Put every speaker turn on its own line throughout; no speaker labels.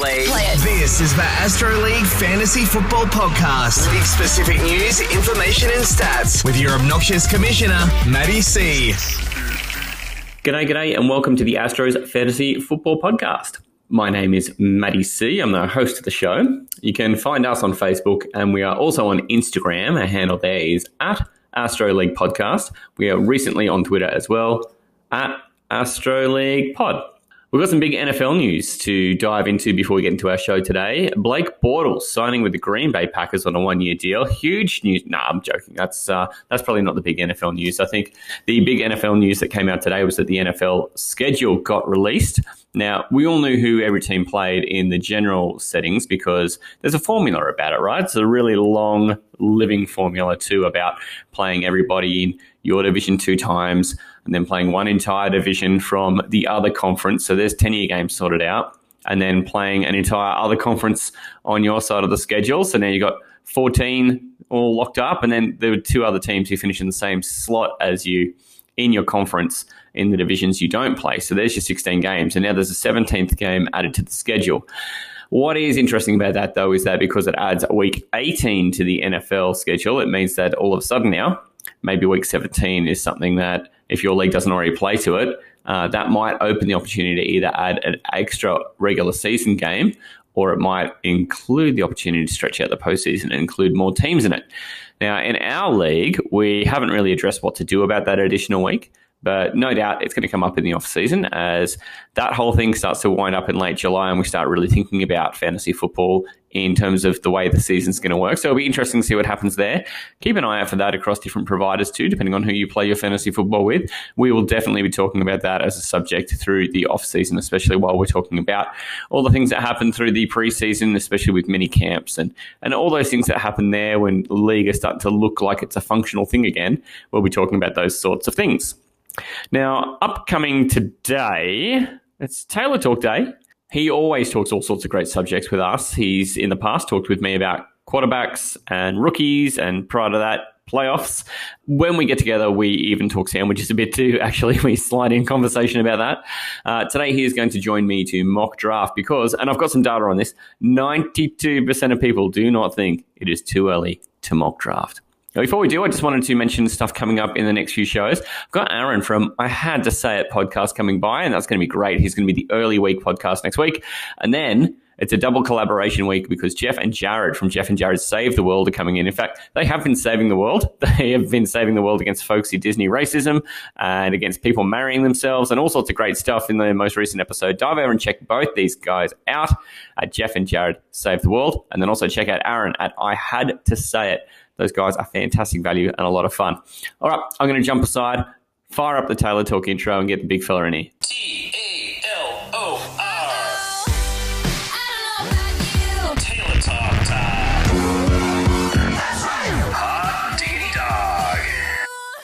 Play, Play it. This is the Astro League Fantasy Football Podcast. League specific news, information, and stats with your obnoxious commissioner, Matty C.
G'day, g'day, and welcome to the Astros Fantasy Football Podcast. My name is Matty C. I'm the host of the show. You can find us on Facebook, and we are also on Instagram. Our handle there is at Astro League Podcast. We are recently on Twitter as well at Astro League Pod. We've got some big NFL news to dive into before we get into our show today. Blake Bortles signing with the Green Bay Packers on a one-year deal. Huge news. Nah, I'm joking. That's uh, that's probably not the big NFL news. I think the big NFL news that came out today was that the NFL schedule got released. Now, we all knew who every team played in the general settings because there's a formula about it, right? It's a really long living formula too about playing everybody in your division two times and then playing one entire division from the other conference. So there's 10 year games sorted out. And then playing an entire other conference on your side of the schedule. So now you've got 14 all locked up. And then there were two other teams who finish in the same slot as you in your conference in the divisions you don't play. So there's your 16 games. And now there's a 17th game added to the schedule. What is interesting about that, though, is that because it adds week 18 to the NFL schedule, it means that all of a sudden now, maybe week 17 is something that if your league doesn't already play to it, uh, that might open the opportunity to either add an extra regular season game or it might include the opportunity to stretch out the postseason and include more teams in it. Now, in our league, we haven't really addressed what to do about that additional week. But no doubt it's going to come up in the off season as that whole thing starts to wind up in late July and we start really thinking about fantasy football in terms of the way the season's going to work. So it'll be interesting to see what happens there. Keep an eye out for that across different providers too, depending on who you play your fantasy football with. We will definitely be talking about that as a subject through the off season, especially while we're talking about all the things that happen through the preseason, especially with mini camps and, and all those things that happen there when the league is starting to look like it's a functional thing again. We'll be talking about those sorts of things. Now, upcoming today, it's Talor Talk Day. He always talks all sorts of great subjects with us. He's in the past talked with me about quarterbacks and rookies, and prior to that, playoffs. When we get together, we even talk sandwiches a bit too. Actually, we slide in conversation about that. Uh, today, he is going to join me to mock draft because, and I've got some data on this, 92% of people do not think it is too early to mock draft. Before we do, I just wanted to mention stuff coming up in the next few shows. I've got Aaron from I Had to Say It podcast coming by, and that's going to be great. He's going to be the early week podcast next week. And then it's a double collaboration week because Jeff and Jared from Jeff and Jared Save the World are coming in. In fact, they have been saving the world. They have been saving the world against folksy Disney racism and against people marrying themselves and all sorts of great stuff in the most recent episode. Dive over and check both these guys out at Jeff and Jared Save the World. And then also check out Aaron at I Had to Say It. Those guys are fantastic value and a lot of fun. All right, I'm going to jump aside, fire up the Talor Talk intro, and get the big fella in here.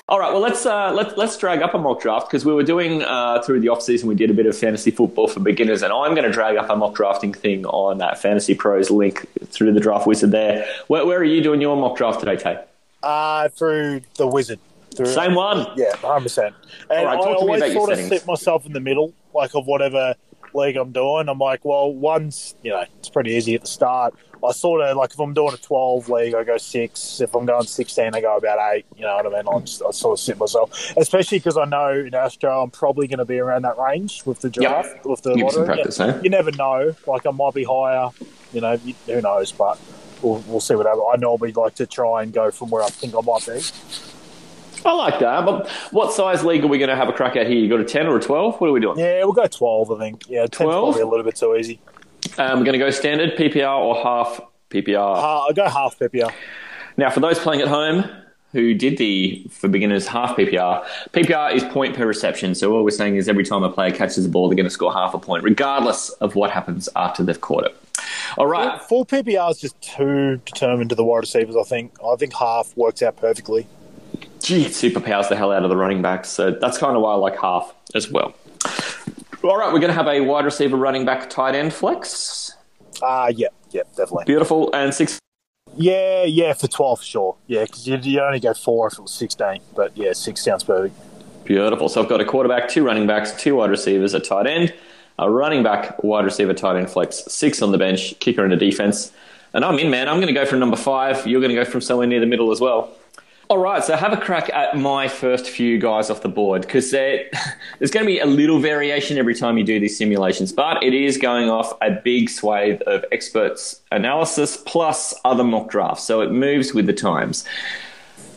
All right, well let's uh, let's let's drag up a mock draft because we were doing uh, through the off season. We did a bit of fantasy football for beginners, and I'm going to drag up a mock drafting thing on that Fantasy Pros link through the draft wizard. There, where, where are you doing your mock draft today, Tay?
Uh, through the wizard. Through,
Same one.
Yeah, hundred percent. And
All right,
I always sort of
settings.
sit myself in the middle, like of whatever league I'm doing. I'm like, well, one's you know it's pretty easy at the start. I sort of like if I'm doing a 12 league, I go six. If I'm going 16, I go about eight. You know what I mean? I just I sort of sit myself, especially because I know in Astro I'm probably going to be around that range with the draft, with the
Give
lottery.
practice,
you,
eh?
you never know. Like I might be higher. You know, who knows? But we'll, we'll see what happens. I normally like to try and go from where I think I might be.
I like that. But what size league are we going to have a crack at here? You got a 10 or a 12? What are we doing?
Yeah, we'll go 12, I think. Yeah, 10's
12?
probably a little bit too easy.
Um, we're going to go standard PPR or half PPR.
Uh, I'll go half PPR.
Now, for those playing at home who did the, for beginners, half PPR, PPR is point per reception. So what we're saying is every time a player catches the ball, they're going to score half a point, regardless of what happens after they've caught it. All right.
Full PPR is just too determined to the wide receivers, I think. I think half works out perfectly.
Gee, it superpowers the hell out of the running backs. So that's kind of why I like half as well. All right, we're going to have a wide receiver, running back, tight end flex.
Uh, yeah, yeah, definitely.
Beautiful. And six.
Yeah, yeah, for 12 for sure. Yeah, because you, you only go four if it was 16. But yeah, six sounds perfect.
Beautiful. So I've got a quarterback, two running backs, two wide receivers, a tight end, a running back, wide receiver, tight end flex, six on the bench, kicker in a defense. And I'm in, man. I'm going to go from number five. You're going to go from somewhere near the middle as well. All right, so have a crack at my first few guys off the board because there's going to be a little variation every time you do these simulations, but it is going off a big swathe of experts' analysis plus other mock drafts, so it moves with the times.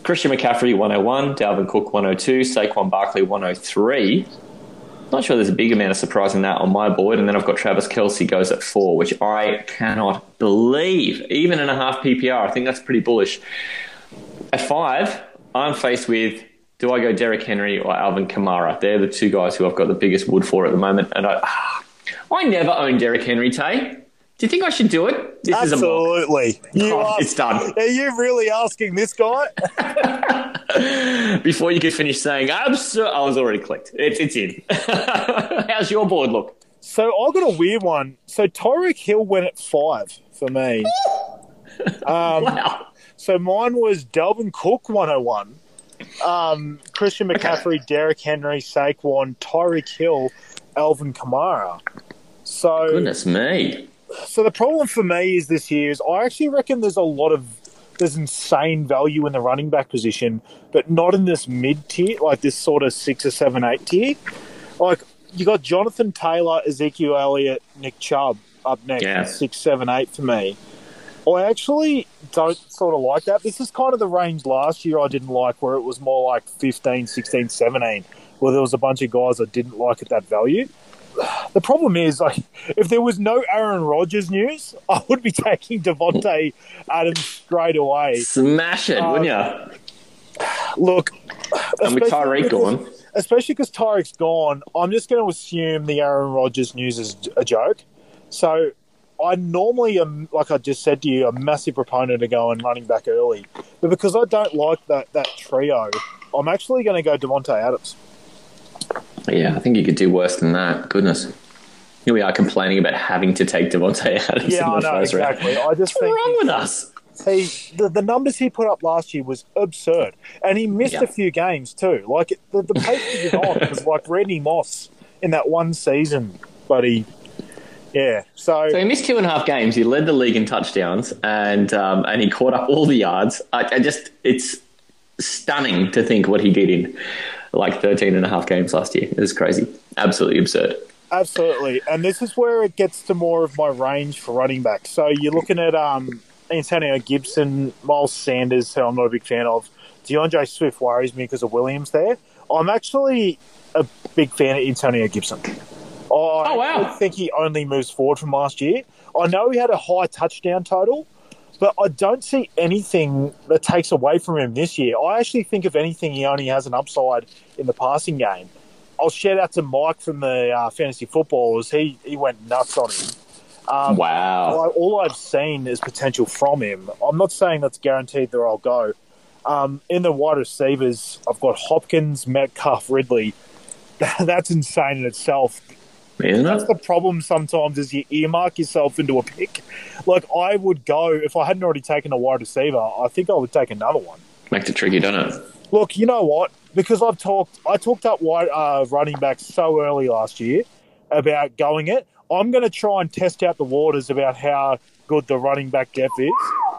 Christian McCaffrey 101, Dalvin Cook 102, Saquon Barkley 103. Not sure there's a big amount of surprise in that on my board, and then I've got Travis Kelce goes at four, which I cannot believe, even in a half PPR. I think that's pretty bullish. At five, I'm faced with do I go Derrick Henry or Alvin Kamara? They're the two guys who I've got the biggest wood for at the moment. And I, I never own Derrick Henry, Tay. Do you think I should do it?
This Absolutely.
You oh, it's done.
Are you really asking this guy?
Before you could finish saying, absolutely, I was already clicked. It's, it's in. How's your board look?
So I got a weird one. So Tyreek Hill went at five for me.
um, wow.
So mine was Dalvin Cook 101, um, Christian McCaffrey, okay. Derrick Henry, Saquon, Tyreek Hill, Alvin Kamara. So
goodness me.
So the problem for me is this year is I actually reckon there's a lot of there's insane value in the running back position, but not in this mid tier, like this sort of six or seven, eight tier. Like you got Jonathan Taylor, Ezekiel Elliott, Nick Chubb up next, yeah. six, seven, eight for me. I actually don't sort of like that. This is kind of the range last year I didn't like, where it was more like 15, 16, 17, where there was a bunch of guys I didn't like at that value. The problem is, like, if there was no Aaron Rodgers news, I would be taking Davante Adams straight away.
Smash it, um, wouldn't you?
Look,
and with Tyreek gone,
especially because Tyreek's gone, I'm just going to assume the Aaron Rodgers news is a joke. So I normally am, like I just said to you, a massive proponent of going running back early. But because I don't like that, that trio, I'm actually going to go Davante Adams.
Yeah, I think you could do worse than that. Goodness. Here we are complaining about having to take Davante Adams
yeah,
in the
I know,
first
exactly.
round.
I just
What's wrong with us?
He, the, the numbers he put up last year was absurd. And he missed yeah. a few games too. Like, the, the pace he was on was like Randy Moss in that one season, but he yeah. So,
so he missed two and a half games. He led the league in touchdowns, and um, and he caught up all the yards. I, I, just it's stunning to think what he did in like 13 and a half games last year. It was crazy, absolutely absurd.
Absolutely, and this is where it gets to more of my range for running back. So you're looking at um, Antonio Gibson, Miles Sanders, who I'm not a big fan of. D'Andre Swift worries me because of Williams there. I'm actually a big fan of Antonio Gibson. Oh, oh wow. I think he only moves forward from last year. I know he had a high touchdown total, but I don't see anything that takes away from him this year. I actually think, if anything, he only has an upside in the passing game. I'll shout out to Mike from the uh, Fantasy Footballers. He, he went nuts on him.
Um, wow.
All, all, I've seen is potential from him. I'm not saying that's guaranteed that I'll go. Um, in the wide receivers, I've got Hopkins, Metcalf, Ridley. that's insane in itself.
Isn't
That's the problem sometimes is you earmark yourself into a pick. Like I would go if I hadn't already taken a wide receiver, I think I would take another one.
Makes it tricky, doesn't it?
Look, you know what? Because I've talked, I talked up wide uh, running back so early last year about going it. I'm going to try and test out the waters about how good the running back depth is.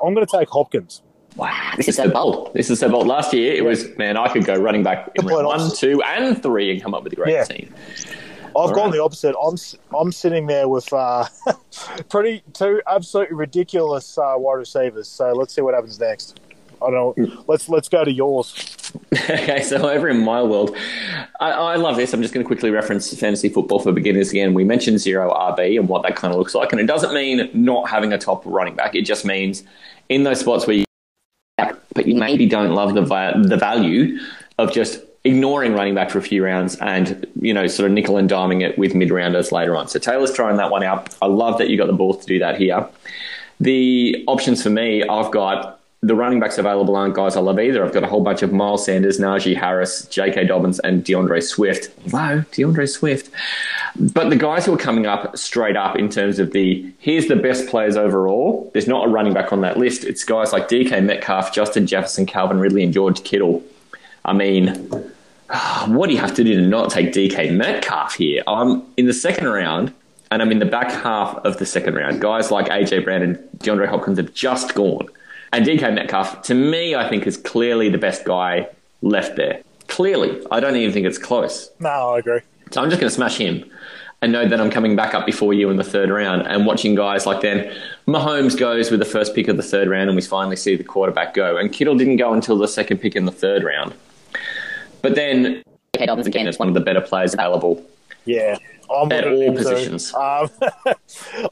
I'm going to take Hopkins.
Wow, this is so bold. This is so bold. Last year, it yeah. was man, I could go running back in one, two, and three and come up with a great yeah. team.
I've All gone right. the opposite. I'm I'm sitting there with uh, pretty two absolutely ridiculous uh, wide receivers. So let's see what happens next. I don't. Let's let's go to yours.
okay, so over in my world, I, I love this. I'm just going to quickly reference fantasy football for beginners again. We mentioned zero RB and what that kind of looks like, and it doesn't mean not having a top running back. It just means in those spots where you, but you maybe don't love the the value of just ignoring running back for a few rounds and, you know, sort of nickel and diming it with mid rounders later on. So Talor's trying that one out. I love that you got the balls to do that here. The options for me, I've got the running backs available aren't guys I love either. I've got a whole bunch of Miles Sanders, Najee Harris, J.K. Dobbins, and D'Andre Swift. Wow, D'Andre Swift. But the guys who are coming up straight up in terms of the here's the best players overall, there's not a running back on that list. It's guys like DK Metcalf, Justin Jefferson, Calvin Ridley, and George Kittle. I mean, what do you have to do to not take DK Metcalf here? I'm in the second round, and I'm in the back half of the second round. Guys like AJ Brown and DeAndre Hopkins have just gone. And DK Metcalf, to me, I think is clearly the best guy left there. Clearly. I don't even think it's close.
No, I agree.
So I'm just going to smash him and know that I'm coming back up before you in the third round and watching guys like then Mahomes goes with the first pick of the third round and we finally see the quarterback go. And Kittle didn't go until the second pick in the third round. But then J.K. Dobbins again is one of the better players available.
Yeah. I'm
at all positions.
Um,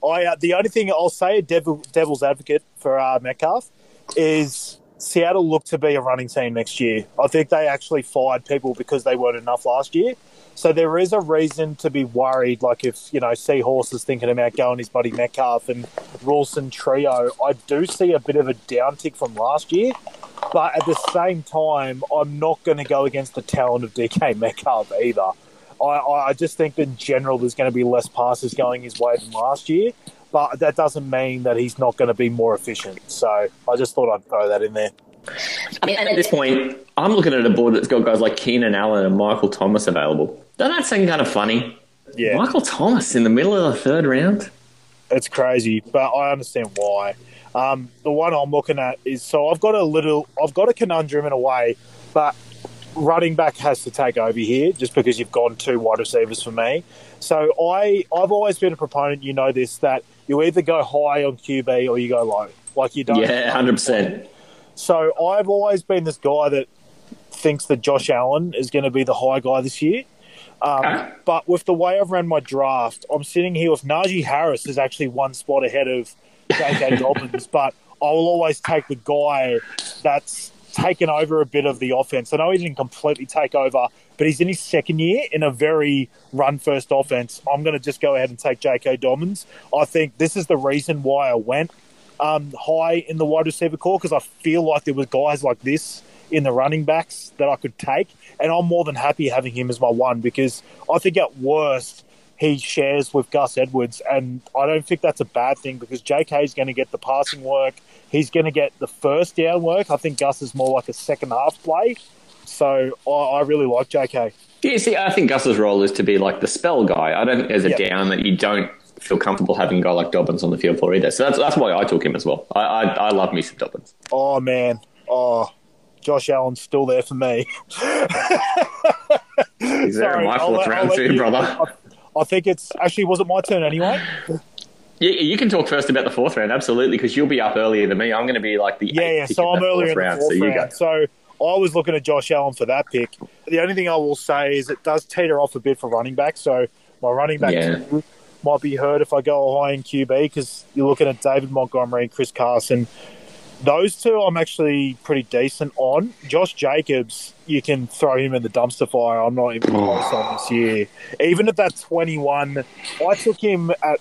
I, uh, the only thing I'll say, devil, devil's advocate for uh, Metcalf, is Seattle look to be a running team next year. I think they actually fired people because they weren't enough last year. So there is a reason to be worried. Like if you know Seahorse is thinking about going his buddy Metcalf and Rawson trio, I do see a bit of a downtick from last year. But at the same time, I'm not going to go against the talent of DK Metcalf either. I, I just think in general there's going to be less passes going his way than last year, but that doesn't mean that he's not going to be more efficient. So I just thought I'd throw that in there.
I mean, at this point, I'm looking at a board that's got guys like Keenan Allen and Michael Thomas available. Doesn't that seem kind of funny?
Yeah.
Michael Thomas in the middle of the third round?
It's crazy, but I understand why. Um, the one I'm looking at is so I've got a little, I've got a conundrum in a way, but running back has to take over here just because you've gone two wide receivers for me. So I, I've always been a proponent, you know this, that you either go high on QB or you go low. Like you don't.
Yeah, hundred percent.
So I've always been this guy that thinks that Josh Allen is going to be the high guy this year. Um, okay. But with the way I've ran my draft, I'm sitting here with Najee Harris is actually one spot ahead of J.K. Dobbins, but I'll always take the guy that's taken over a bit of the offense. I know he didn't completely take over, but he's in his second year in a very run first offense. I'm going to just go ahead and take J.K. Dobbins. I think this is the reason why I went um, high in the wide receiver core because I feel like there was guys like this in the running backs that I could take, and I'm more than happy having him as my one because I think at worst he shares with Gus Edwards, and I don't think that's a bad thing because JK is going to get the passing work. He's going to get the first down work. I think Gus is more like a second half play, so I, I really like JK.
Yeah, see, I think Gus's role is to be like the spell guy. I don't think there's a yep. down that you don't feel comfortable having a guy like Dobbins on the field for either. So that's that's why I took him as well. I I, I love me some Dobbins.
Oh man, oh Josh Allen's still there for me.
He's there in my 4th round too, brother.
I, think it's actually was it my turn anyway.
Yeah, you can talk first about the fourth round, absolutely, because you'll be up earlier than me. I'm going to be like the
yeah, yeah. So I'm earlier in the round, fourth so round. So I was looking at Josh Allen for that pick. The only thing I will say is it does teeter off a bit for running back. So my running back yeah. might be hurt if I go high in QB because you're looking at David Montgomery and Chris Carson. Those two I'm actually pretty decent on. Josh Jacobs, you can throw him in the dumpster fire. I'm not even close on this year. Even at that 21, I took him at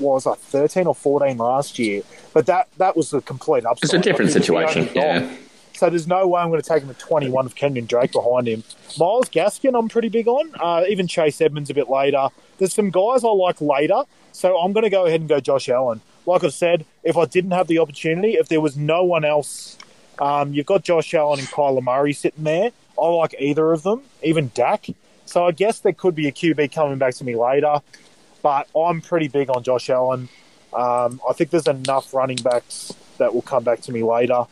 was like 13 or 14 last year, but that that was a complete upside.
It's a different situation. Yeah.
So there's no way I'm going to take him at 21 with Kenyon Drake behind him. Myles Gaskin, I'm pretty big on. Uh, even Chase Edmonds a bit later. There's some guys I like later, so I'm going to go ahead and go Josh Allen. Like I said, if I didn't have the opportunity, if there was no one else, um, you've got Josh Allen and Kyler Murray sitting there. I like either of them, even Dak. So I guess there could be a QB coming back to me later, but I'm pretty big on Josh Allen. Um, I think there's enough running backs that will come back to me later.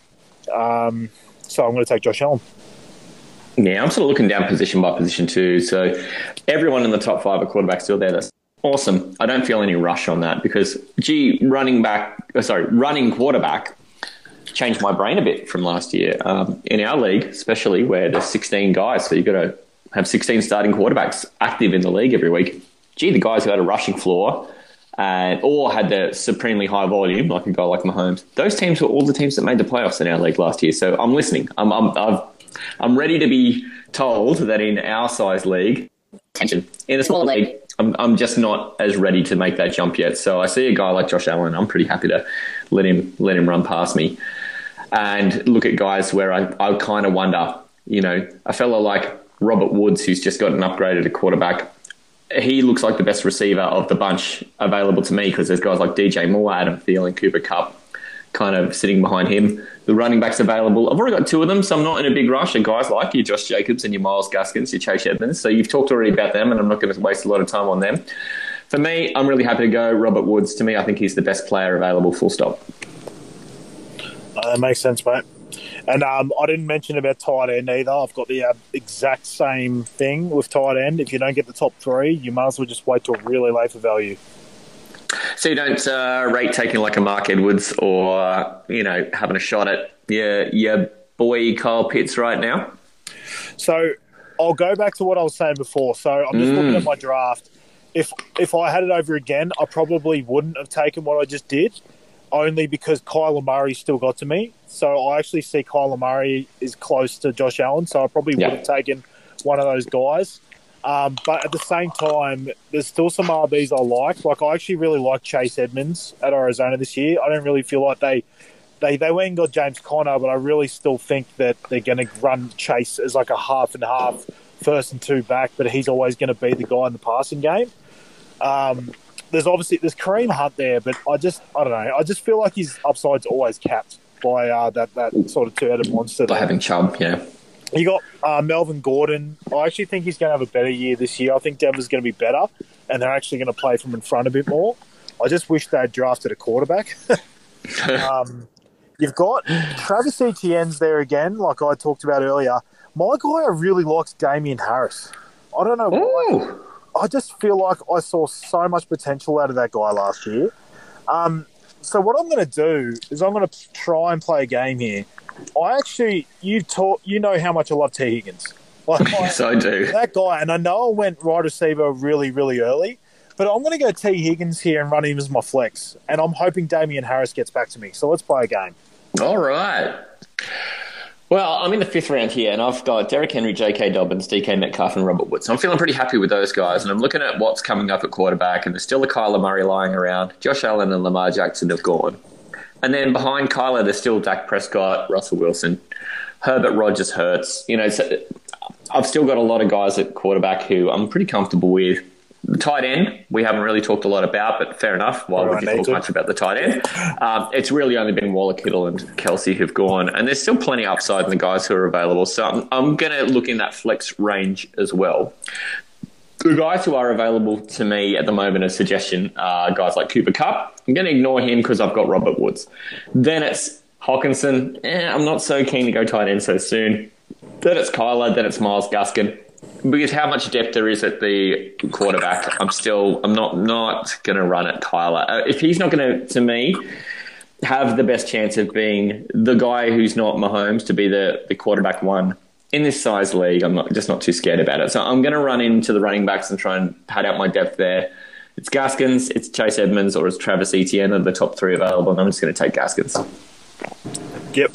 Um, so I'm going to take Josh Allen.
Yeah, I'm sort of looking down position by position too. So everyone in the top five are quarterbacks still there. That's awesome. I don't feel any rush on that because, gee, running back, uh, sorry, running quarterback changed my brain a bit from last year. Um, in our league, especially where there's 16 guys, so you've got to have 16 starting quarterbacks active in the league every week. Gee, the guys who had a rushing floor and or had the supremely high volume, like a guy like Mahomes. Those teams were all the teams that made the playoffs in our league last year. So I'm listening. I'm I'm I've, I'm ready to be told that in our size league, attention in a small league, I'm I'm just not as ready to make that jump yet. So I see a guy like Josh Allen. I'm pretty happy to let him let him run past me, and look at guys where I I kind of wonder. You know, a fellow like Robert Woods, who's just gotten upgraded to quarterback he looks like the best receiver of the bunch available to me because there's guys like DJ Moore, Adam Thielen, Cooper Kupp, kind of sitting behind him. The running backs available. I've already got two of them, so I'm not in a big rush. And guys like you, Josh Jacobs and your Myles Gaskins, your Chase Edmonds. So you've talked already about them, and I'm not going to waste a lot of time on them. For me, I'm really happy to go Robert Woods. To me, I think he's the best player available. Full stop.
Uh, that makes sense, mate. And um, I didn't mention about tight end either. I've got the uh, exact same thing with tight end. If you don't get the top three, you might as well just wait till really late for value.
So you don't uh, rate taking like a Mark Edwards or you know having a shot at your your boy Kyle Pitts right now.
So I'll go back to what I was saying before. So I'm just mm. looking at my draft. If if I had it over again, I probably wouldn't have taken what I just did, only because Kyler Murray still got to me. So I actually see Kyler Murray is close to Josh Allen. So I probably would have taken one of those guys. Um, but at the same time, there's still some RBs I like. Like I actually really like Chase Edmonds at Arizona this year. I don't really feel like they they they went and got James Conner, but I really still think that they're going to run Chase as like a half and half, first and two back. But he's always going to be the guy in the passing game. Um, there's obviously there's Kareem Hunt there, but I just I don't know. I just feel like his upside's always capped by uh, that that sort of two-headed monster.
By having Chubb, yeah.
You got uh, Melvin Gordon. I actually think he's going to have a better year this year. I think Denver's going to be better, and they're actually going to play from in front a bit more. I just wish they'd drafted a quarterback. um, you've got Travis Etienne's there again, like I talked about earlier. My guy, I really liked Damien Harris. I don't know why. I just feel like I saw so much potential out of that guy last year. Um, so what I'm going to do is I'm going to try and play a game here I actually, you taught, you know how much I love Tee Higgins.
Like, yes, I, I do.
That guy, and I know I went wide receiver really, really early, but I'm going to go Tee Higgins here and run him as my flex, and I'm hoping Damien Harris gets back to me. So let's play a game.
All right. Well, I'm in the fifth round here, and I've got Derrick Henry, J.K. Dobbins, DK Metcalf, and Robert Woods. So I'm feeling pretty happy with those guys, and I'm looking at what's coming up at quarterback, and there's still a Kyler Murray lying around. Josh Allen and Lamar Jackson have gone. And then behind Kyler, there's still Dak Prescott, Russell Wilson, Herbert Rogers Hurts. You know, so I've still got a lot of guys at quarterback who I'm pretty comfortable with. The tight end, we haven't really talked a lot about, but fair enough. Why would you talk much about the tight end? Um, it's really only been Waller, Kittle, and Kelce who've gone, and there's still plenty upside in the guys who are available. So I'm, I'm going to look in that flex range as well. The guys who are available to me at the moment as suggestion are guys like Cooper Kupp. I'm going to ignore him because I've got Robert Woods. Then it's Hockenson. Eh, I'm not so keen to go tight end so soon. Then it's Kyler. Then it's Myles Gaskin. Because how much depth there is at the quarterback, I'm still I'm not not going to run at Kyler. Uh, if he's not going to, to me, have the best chance of being the guy who's not Mahomes to be the, the quarterback one in this size league, I'm not, just not too scared about it. So I'm going to run into the running backs and try and pad out my depth there. It's Gaskins, it's Chase Edmonds, or it's Travis Etienne are the top three available, and I'm just going to take Gaskins.
Yep.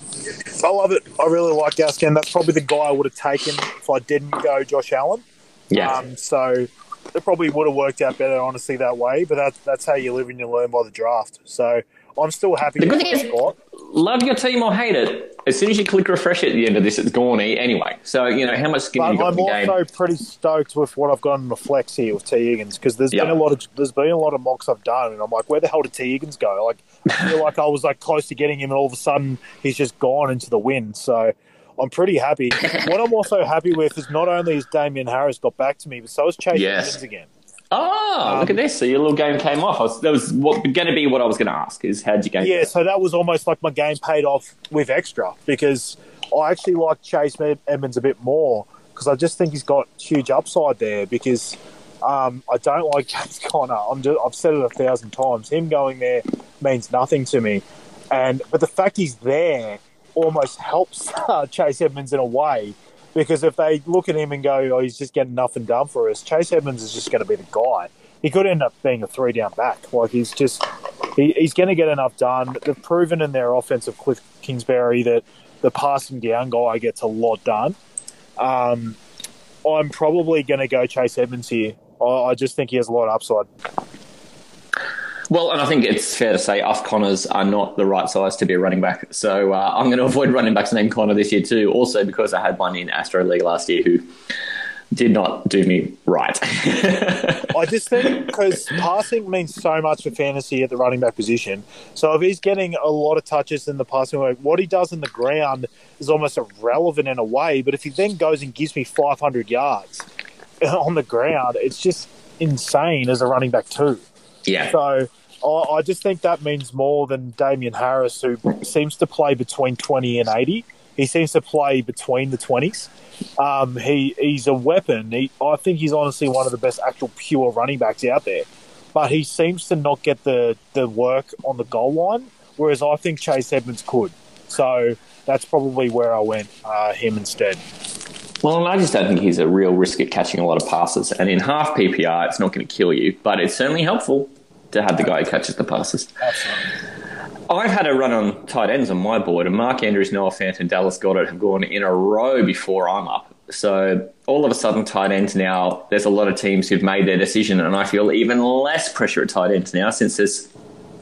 I love it. I really like Gaskin. That's probably the guy I would have taken if I didn't go Josh Allen.
Yeah. Um,
so it probably would have worked out better, honestly, that way. But that's that's how you live and you learn by the draft. So I'm still happy.
The good thing is, love your team or hate it, as soon as you click refresh at the end of this, it's gone anyway. So you know how much skin but you got
I'm
in the
game. I'm also pretty stoked with what I've got in the flex here with Tee Higgins because there's yep. been a lot of there's been a lot of mocks I've done, and I'm like, where the hell did Tee Higgins go? Like, I feel like I was like close to getting him, and all of a sudden he's just gone into the wind. So. I'm pretty happy. what I'm also happy with is not only has Damien Harris got back to me, but so has Chase yes. Higgins again.
Oh, um, look at this! So your little game came off. Was, that was what, going to be what I was going to ask: is how'd you game?
Yeah, so that was almost like my game paid off with extra because I actually like Chase Edmonds a bit more because I just think he's got huge upside there. Because um, I don't like James Conner. I'm just, I've said it a thousand times. Him going there means nothing to me, and but the fact he's there almost helps uh, Chase Edmonds in a way because if they look at him and go, "Oh, he's just getting nothing done for us," Chase Edmonds is just going to be the guy. He could end up being a three down back. Like he's just he, he's going to get enough done. They've proven in their offensive Cliff Kingsbury that the passing down guy gets a lot done. Um, I'm probably going to go Chase Edmonds here. I, I just think he has a lot of upside.
Well, and I think it's fair to say us Connors are not the right size to be a running back. So uh, I'm going to avoid running backs named Connor this year too. Also because I had one in Astro League last year who did not do me right.
I just think because passing means so much for fantasy at the running back position. So if he's getting a lot of touches in the passing work, what he does in the ground is almost irrelevant in a way. But if he then goes and gives me 500 yards on the ground, it's just insane as a running back too.
Yeah.
So I, I just think that means more than Damien Harris, who seems to play between 20 and 80. He seems to play between the 20s. Um, he he's a weapon. He, I think he's honestly one of the best actual pure running backs out there. But he seems to not get the, the work on the goal line, whereas I think Chase Edmonds could. So that's probably where I went uh, him instead.
Well, and I just don't think he's a real risk at catching a lot of passes. And in half PPR, it's not going to kill you, but it's certainly helpful to have the guy who catches the passes.
Absolutely.
I've had a run on tight ends on my board, and Mark Andrews, Noah Fant, and Dallas Goedert have gone in a row before I'm up. So all of a sudden, tight ends now, there's a lot of teams who've made their decision, and I feel even less pressure at tight ends now since there's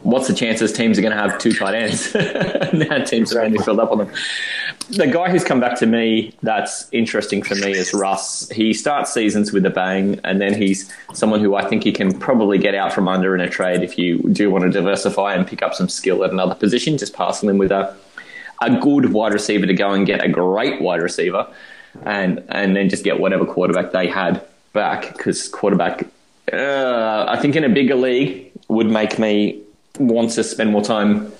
what's the chances teams are going to have two tight ends? now teams are only filled up on them. The guy who's come back to me that's interesting for me is Russ. He starts seasons with a bang, and then he's someone who I think you can probably get out from under in a trade if you do want to diversify and pick up some skill at another position. Just passing them with a a good wide receiver to go and get a great wide receiver, and and then just get whatever quarterback they had back because quarterback. Uh, I think in a bigger league would make me want to spend more time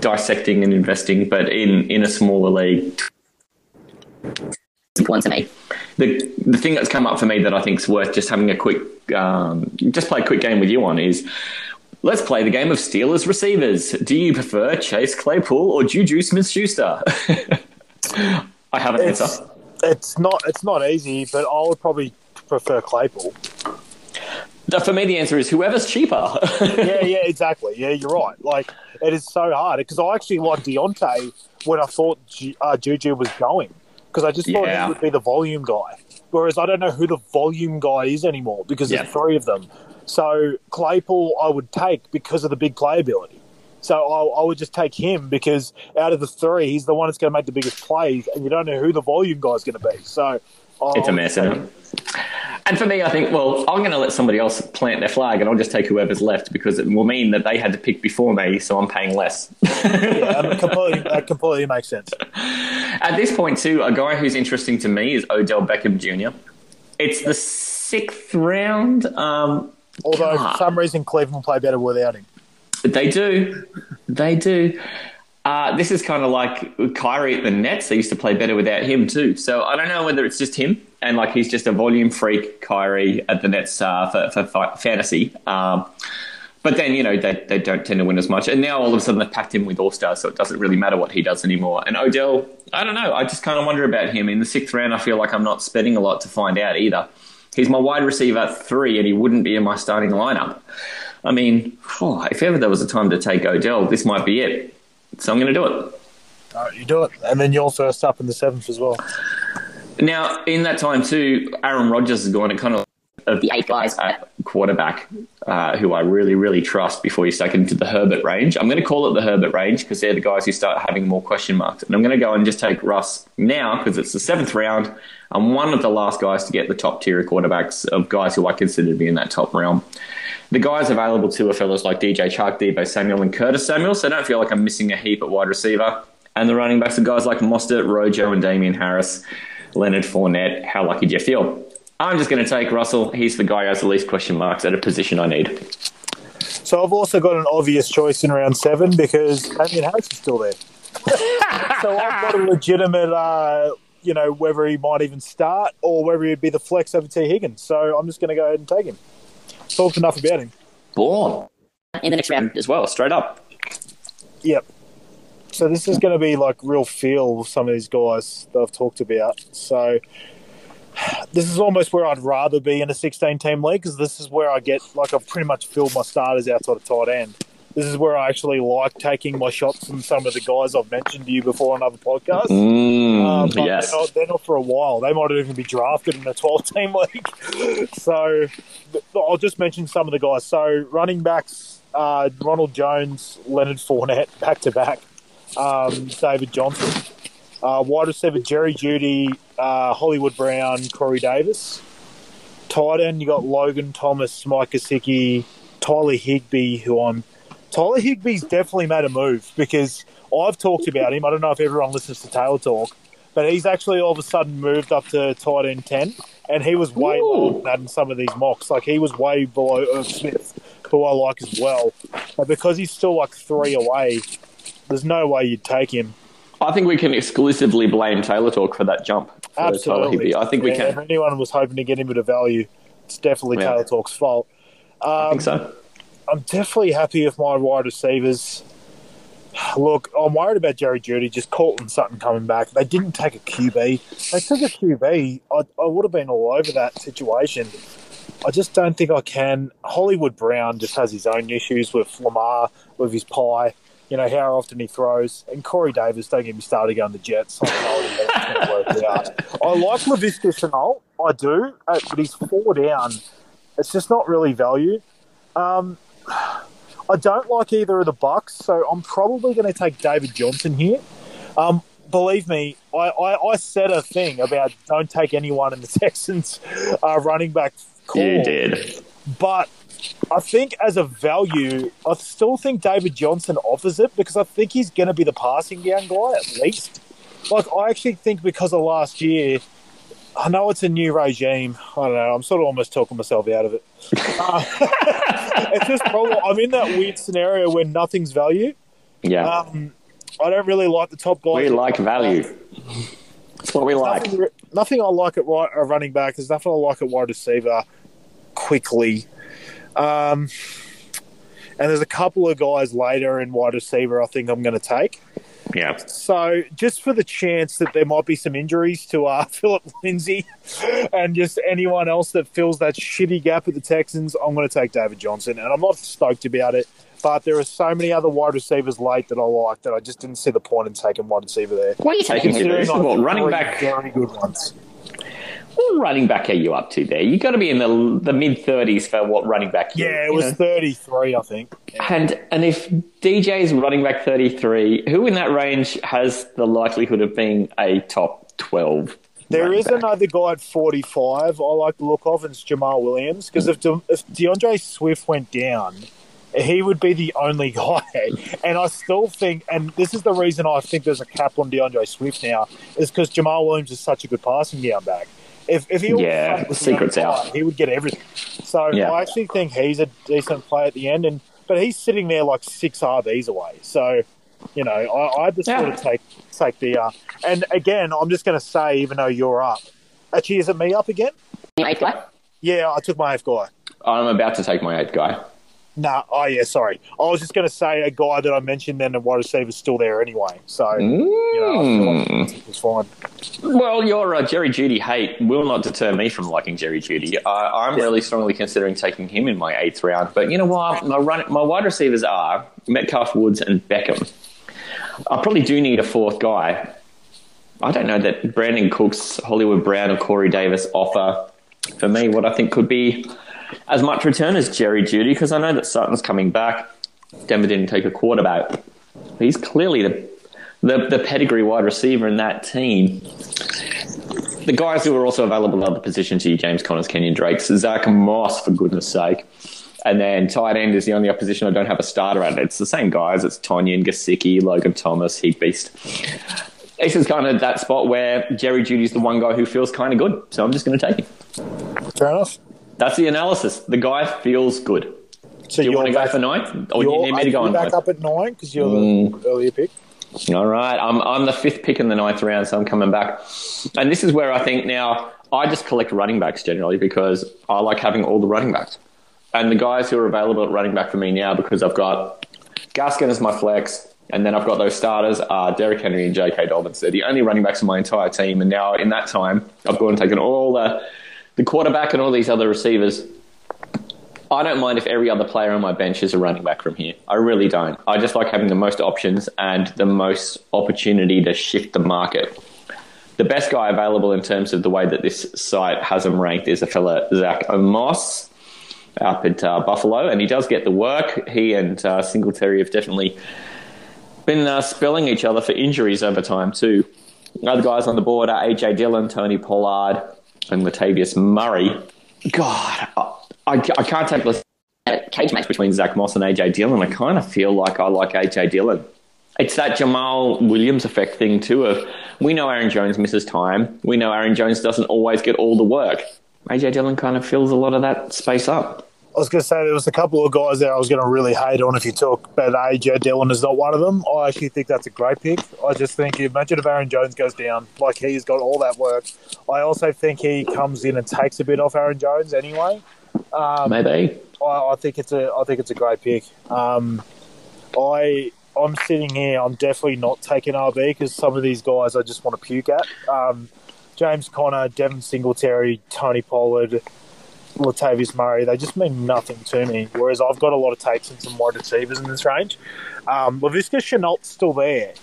dissecting and investing, but in, in a smaller league,
it's important to me.
the the thing that's come up for me that I think is worth just having a quick, um, just play a quick game with you on is. Let's play the game of Steelers receivers. Do you prefer Chase Claypool or Juju Smith Schuster? I have an
It's,
answer.
it's not it's not easy, but I would probably prefer Claypool.
For me, the answer is whoever's cheaper.
yeah, yeah, exactly. Yeah, you're right. Like it is so hard because I actually liked Diontae when I thought Ju- uh, Juju was going because I just thought
Yeah.
he would be the volume guy. Whereas I don't know who the volume guy is anymore because
Yeah.
there's three of them. So Claypool I would take because of the big playability. So I, I would just take him because out of the three, he's the one that's going to make the biggest plays, and you don't know who the volume guy is going to be. So
It's a mess, isn't it? And for me, I think, well, I'm going to let somebody else plant their flag and I'll just take whoever's left because it will mean that they had to pick before me, so I'm paying less.
Yeah, that completely, that completely makes sense.
At this point, too, a guy who's interesting to me is Odell Beckham Jr. It's the sixth round. Um,
Although
God.
for some reason Cleveland play better without him.
They do. They do. Uh, this is kind of like Kyrie at the Nets. They used to play better without him too. So I don't know whether it's just him and like he's just a volume freak, Kyrie at the Nets uh, for, for fi- fantasy. Um, but then you know they, they don't tend to win as much. And now all of a sudden they've packed him with All Stars, so it doesn't really matter what he does anymore. And Odell, I don't know. I just kind of wonder about him in the sixth round. I feel like I'm not spending a lot to find out either. He's my wide receiver at three, and he wouldn't be in my starting lineup. I mean, oh, if ever there was a time to take Odell, this might be it. So I'm going to do it.
All right, you do it, and then you're first up in the seventh as well.
Now, in that time too, Aaron Rodgers has gone at kind of of
The eight guys.
at quarterback, uh, who I really, really trust before you start into the Herbert range. I'm going to call it the Herbert range because they're the guys who start having more question marks. And I'm going to go and just take Russ now because it's the seventh round. I'm one of the last guys to get the top tier of quarterbacks of guys who I consider to be in that top realm. The guys available too are fellas like DJ Chark, Deebo Samuel, and Curtis Samuel, so I don't feel like I'm missing a heap at wide receiver. And the running backs are guys like Mostert, Rojo, and Damien Harris, Leonard Fournette. How lucky do you feel? I'm just going to take Russell. He's the guy who has the least question marks at a position I need.
So I've also got an obvious choice in round seven because Damien Harris is still there. so I've got a legitimate, uh, you know, whether he might even start or whether he'd be the flex over Tee Higgins. So I'm just going to go ahead and take him. Talked enough about him.
Born
In the next round.
as well, straight up.
Yep. So this is going to be like real feel with some of these guys that I've talked about. So this is almost where I'd rather be in a 16 team league because this is where I get like I've pretty much filled my starters outside of tight end. This is where I actually like taking my shots from some of the guys I've mentioned to you before on other podcasts.
Mm,
Um, but
yes.
they're, not, they're not for a while. They might even be drafted in a 12 team league. so I'll just mention some of the guys. So running backs, uh, Ronald Jones, Leonard Fournette, back to back, um, David Johnson. Uh, wide receiver Jerry Jeudy, uh, Hollywood Brown, Corey Davis. Tight end, you got Logan Thomas, Mike Gesicki, Tyler Higbee, who I'm. Tyler Higbee's definitely made a move because I've talked about him. I don't know if everyone listens to Talor Talk, but he's actually all of a sudden moved up to tight end 10, and he was way
Ooh.
lower than that in some of these mocks. Like, he was way below Irv Smith, who I like as well. But because he's still like three away, there's no way you'd take him.
I think we can exclusively blame Talor Talk for that jump. For
Absolutely.
I think we
Yeah, If
can.
anyone was hoping to get him at a value, it's definitely
Yeah.
Talor Talk's fault.
I
Um,
think so.
I'm definitely happy with my wide receivers. Look, I'm worried about Jerry Jeudy, just Courtland Sutton coming back. They didn't take a QB. They took a QB. I, I would have been all over that situation. I just don't think I can. Hollywood Brown just has his own issues with Lamar, with his pie, you know, how often he throws. And Corey Davis, don't get me started on the Jets. I don't know if it's going to work out. I like Laviska Shenault. I do, uh, but he's four down. It's just not really value. Um, I don't like either of the Bucks, so I'm probably going to take David Johnson here. Um, believe me, I, I, I said a thing about don't take anyone in the Texans uh, running back call.
You did.
But I think as a value, I still think David Johnson offers it because I think he's going to be the passing down guy at least. Like, I actually think because of last year, I know it's a new regime. I don't know. I'm sort of almost talking myself out of it. Uh, it's just probably, I'm in that weird scenario where nothing's value.
Yeah.
Um, I don't really like the top guys.
we like value. That's what we like.
Nothing, nothing I like at right, running back. There's nothing I like at wide receiver quickly. Um, and there's a couple of guys later in wide receiver I think I'm going to take.
Yeah.
So just for the chance that there might be some injuries to uh, Phillip Lindsay and just anyone else that fills that shitty gap at the Texans, I'm going to take David Johnson. And I'm not stoked about it, but there are so many other wide receivers late that I like that I just didn't see the point in taking wide receiver there.
What are you
Taking
taking?
First of all, running
three
back-
very good ones.
What running back are you up to there? You've got to be in the the mid thirties for what running back. you-
Yeah, it was 33, I think.
And and if DJ is running back thirty three, who in that range has the likelihood of being a top twelve?
There is
back?
another guy at 45 I like the look of, and it's Jamaal Williams. Because if, De- if D'Andre Swift went down, he would be the only guy. And I still think, and this is the reason I think there's a cap on D'Andre Swift now, is because Jamaal Williams is such a good passing down back. If, if he all
Yeah, the secret's out.
guy, he would get everything. So
Yeah.
I actually think he's a decent play at the end, and but he's sitting there like six RBs away. So you know, I, I just
Yeah.
sort of take take the. Uh, and again, I'm just going to say, even though you're up, actually, is it me up again?
Eighth guy?
Yeah, I took my eighth guy.
I'm about to take my eighth guy.
No, oh yeah, sorry. I was just going to say a guy that I mentioned, then the wide receiver's still there anyway. So you know, I feel like it's fine.
Well, your uh, Jerry Jeudy hate will not deter me from liking Jerry Jeudy. I, I'm really strongly considering taking him in my eighth round. But you know what? My run, my wide receivers are Metcalf, Woods, and Beckham. I probably do need a fourth guy. I don't know that Brandin Cooks, Hollywood Brown, or Corey Davis offer for me what I think could be as much return as Jerry Jeudy because I know that Sutton's coming back. Denver didn't take a quarterback. He's clearly the the, the pedigree wide receiver in that team. The guys who are also available at other positions here, James Connors, Kenyon Drake, Zach Moss, for goodness sake. And then tight end is the only opposition I don't have a starter at. It's the same guys. It's Tonyan, Gesicki, Logan Thomas, Heat Beast. This is kind of that spot where Jerry Jeudy's the one guy who feels kind of good. So I'm just going to take him.
Fair enough.
That's the analysis. The guy feels good.
So
Do you want to go
back,
for ninth? Or do you need me to go on
back
ninth?
up at nine because you're
Mm.
the earlier pick.
All right, I'm I'm the fifth pick in the ninth round, so I'm coming back. And this is where I think now I just collect running backs generally because I like having all the running backs. And the guys who are available at running back for me now, because I've got Gaskin as my flex, and then I've got those starters are Derrick Henry and J.K. Dobbins. They're the only running backs in my entire team. And now in that time, I've gone and taken all the the quarterback and all these other receivers. I don't mind if every other player on my bench is a running back from here. I really don't. I just like having the most options and the most opportunity to shift the market. The best guy available in terms of the way that this site has him ranked is a fella, Zach Moss, up at uh, Buffalo, and he does get the work. He and uh, Singletary have definitely been uh, spelling each other for injuries over time, too. Other guys on the board are AJ Dillon, Tony Pollard, and Latavius Murray. God, I, I, I can't take the cage match between Zach Moss and AJ Dillon. I kind of feel like I like AJ Dillon. It's that Jamaal Williams effect thing too. Of we know Aaron Jones misses time. We know Aaron Jones doesn't always get all the work. AJ Dillon kind of fills a lot of that space up.
I was going to say there was a couple of guys there I was going to really hate on if you talk about AJ Dillon is not one of them. I actually think that's a great pick. I just think imagine if Aaron Jones goes down, like he's got all that work. I also think he comes in and takes a bit off Aaron Jones anyway. Um,
Maybe.
I, I think it's a I think it's a great pick. Um, I I'm sitting here. I'm definitely not taking RB because some of these guys I just want to puke at. Um, James Conner, Devin Singletary, Tony Pollard, Latavius Murray. They just mean nothing to me. Whereas I've got a lot of takes and some wide receivers in this range. Um, Laviska Shenault's still there,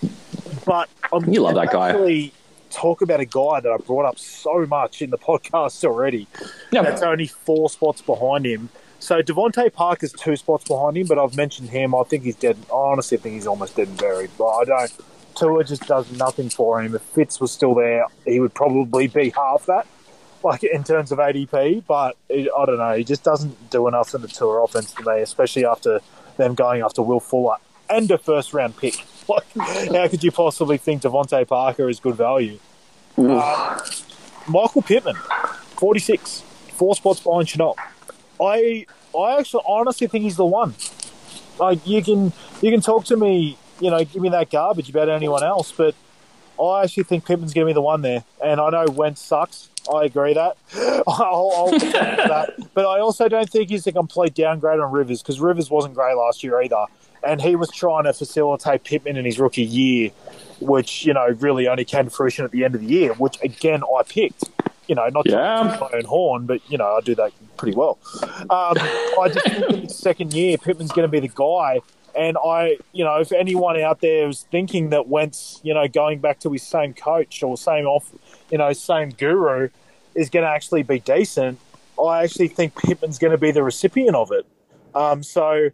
but I'm
You love that guy.
actually Talk about a guy that I brought up so much in the podcast already.
Yeah.
That's only four spots behind him. So DeVante Parker's two spots behind him, but I've mentioned him. I think he's dead. I honestly think he's almost dead and buried. But I don't. Tua just does nothing for him. If Fitz was still there, he would probably be half that, like in terms of ADP. But it, I don't know. He just doesn't do enough in the Tua offense for me, especially after them going after Will Fuller and a first round pick. Like, how could you possibly think DeVante Parker is good value? Uh, Michael Pittman, 46, four spots behind Shenault. I I actually honestly think he's the one. Like you can you can talk to me, you know, give me that garbage about anyone else, but I actually think Pittman's going to be the one there. And I know Wentz sucks. I agree that. I'll, I'll that. But I also don't think he's a complete downgrade on Rivers because Rivers wasn't great last year either. And he was trying to facilitate Pittman in his rookie year, which, you know, really only came to fruition at the end of the year, which again I picked. You know, not
Yeah.
to my own horn, but, you know, I do that pretty well. Um, I just think in his second year, Pittman's going to be the guy. And I, you know, if anyone out there is thinking that Wentz, you know, going back to his same coach or same off, you know, same guru is going to actually be decent, I actually think Pittman's going to be the recipient of it. Um, so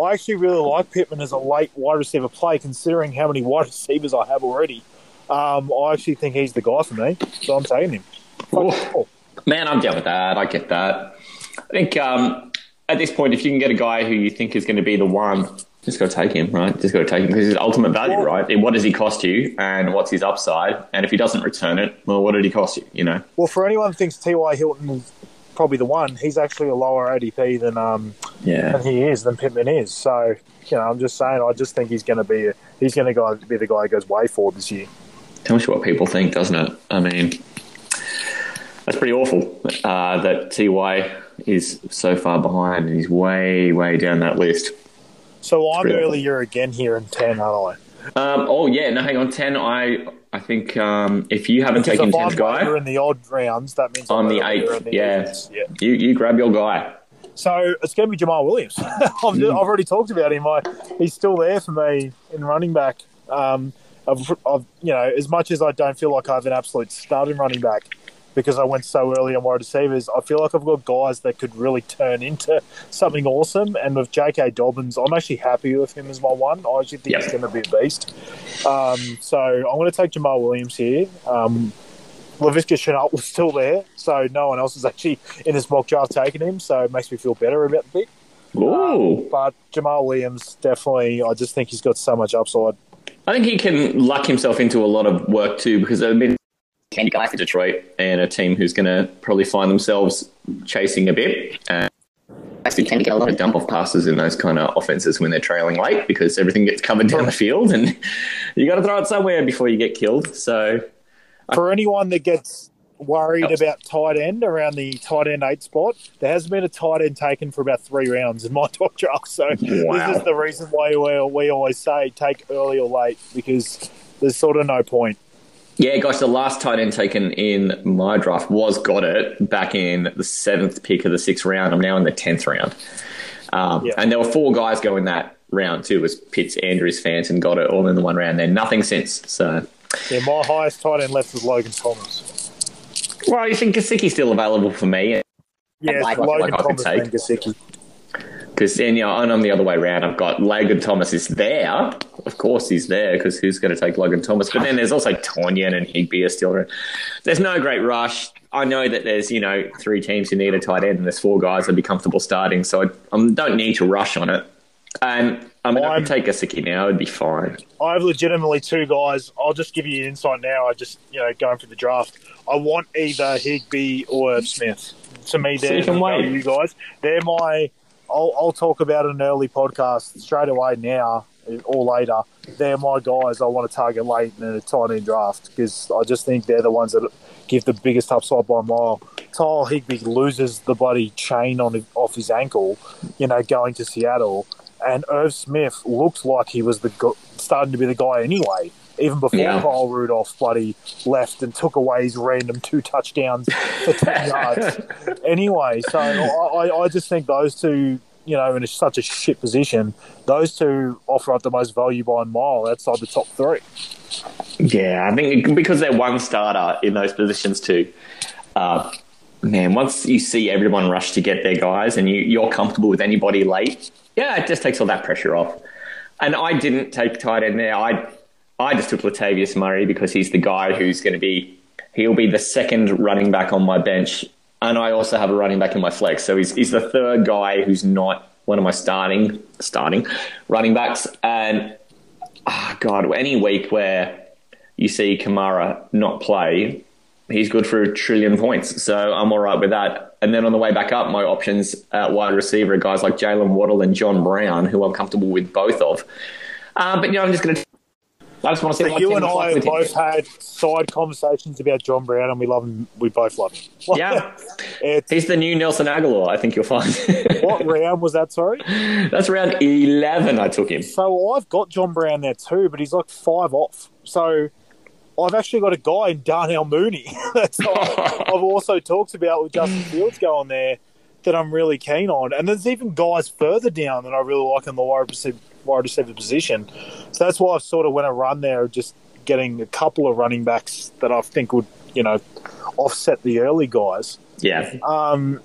I actually really like Pittman as a late wide receiver play, considering how many wide receivers I have already. Um, I actually think he's the guy for me, so I'm taking him. Cool.
Man, I'm down with that. I get that. I think um, at this point, if you can get a guy who you think is going to be the one, just go take him, right? Just go take him because his ultimate value, right? What does he cost you, and what's his upside? And if he doesn't return it, well, what did he cost you? You know?
Well, for anyone who thinks T.Y. Hilton is probably the one, he's actually a lower ADP than um,
Yeah.
than he is than Pittman is. So you know, I'm just saying, I just think he's going to be he's going to go be the guy who goes way forward this year.
Tells you what people think, doesn't it? I mean, that's pretty awful uh, that Ty is so far behind, and he's way, way down that list.
So I'm
pretty
earlier again here in ten, aren't I?
Um, oh yeah, no, hang on, ten. I I think um, if you haven't
Because
taken
if
tenth
I'm
guy,
later in the odd rounds, that means
On
I'm
the eighth,
in the
yeah.
evens. yeah.
you you grab your guy.
So it's going to be Jamaal Williams. I've,
Hmm.
I've already talked about him. I, he's still there for me in running back. Um, I've, I've, you know, as much as I don't feel like I have an absolute stud in running back because I went so early on wide receivers, I feel like I've got guys that could really turn into something awesome. And with J.K. Dobbins, I'm actually happy with him as my one. I actually think
Yep.
he's going to be a beast. Um, so I'm going to take Jamaal Williams here. Um, Laviska Shenault was still there, so no one else is actually in this mock draft taking him, so it makes me feel better about the pick.
Ooh,
But Jamaal Williams, definitely, I just think he's got so much upside.
I think he can luck himself into a lot of work too, because they've been
Candy guy.
for Detroit and a team who's going to probably find themselves chasing a bit. And
Actually, tend to get a lot of
dump off passes in those kind of offenses when they're trailing late because everything gets covered down the field and you got to throw it somewhere before you get killed. So
For anyone that gets worried
Helps.
about tight end around the tight end eight spot, there hasn't been a tight end taken for about three rounds in my top draft. So
Wow.
this is the reason why we, we always say take early or late because there's sort of no point.
Yeah, gosh, the last tight end taken in my draft was got it back in the seventh pick of the sixth round. I'm now in the tenth round, um,
Yeah.
and there were four guys going that round too. It was Pitts, Andrews, Fanton got it all in the one round. Then nothing since. So,
Yeah, my highest tight end left was Logan Thomas.
well, you think Gesicki's still available for me?
Yeah,
like-
Logan
like
Thomas and Gesicki.
Because then, you know, and I'm the other way around. I've got Logan Thomas is there. Of course he's there because who's going to take Logan Thomas? But then there's also Tonyan and Higbee are still there. There's no great rush. I know that there's, you know, three teams who need a tight end and there's four guys that'd be comfortable starting. So I, I don't need to rush on it. And I mean, I
I'm-
could take Gesicki now. It'd be fine.
I have legitimately two guys. I'll just give you an insight now. I just, you know, going for the draft. I want either Higbee or Smith. To me, they're
you can
the
wait.
value guys. They're my. I'll, I'll talk about an early podcast straight away now or later. They're my guys I want to target late in a tight end draft because I just think they're the ones that give the biggest upside by a mile. Tyler Higbee loses the bloody chain on off his ankle, you know, going to Seattle, and Irv Smith looks like he was the starting to be the guy anyway. Even before
Yeah.
Kyle Rudolph bloody left and took away his random two touchdowns for ten yards. Anyway, so I, I- just think those two, you know, in a, such a shit position, those two offer up the most value by a mile outside the top three.
Yeah, I think because they're one starter in those positions too. Uh, man, once you see everyone rush to get their guys and you, you're comfortable with anybody late, yeah, it just takes all that pressure off. And I didn't take tight end there. I I just took Latavius Murray because he's the guy who's going to be he'll be the second running back on my bench, and I also have a running back in my flex. So he's he's the third guy who's not one of my starting starting running backs. And ah, God, any week where you see Kamara not play, he's good for a trillion points. So I'm all right with that. And then on the way back up, my options at wide receiver are guys like Jaylen Waddle and John Brown, who I'm comfortable with both of. Uh, but you know, I'm just going to. I just want to see
So you and I both had side conversations about John Brown, and we love him. We both love him.
Yeah.
it's,
He's the new Nelson Agholor. I think you'll find.
what round was that? Sorry.
That's round eleven. I took him.
So I've got John Brown there too, but he's like five off. So I've actually got a guy in Darnell Mooney. That's I've also talked about with Justin Fields going there that I'm really keen on. And there's even guys further down that I really like in the wide receiver, wide receiver position. So that's why I've sort of went a run there, just getting a couple of running backs that I think would, you know, offset the early guys.
Yeah.
Um,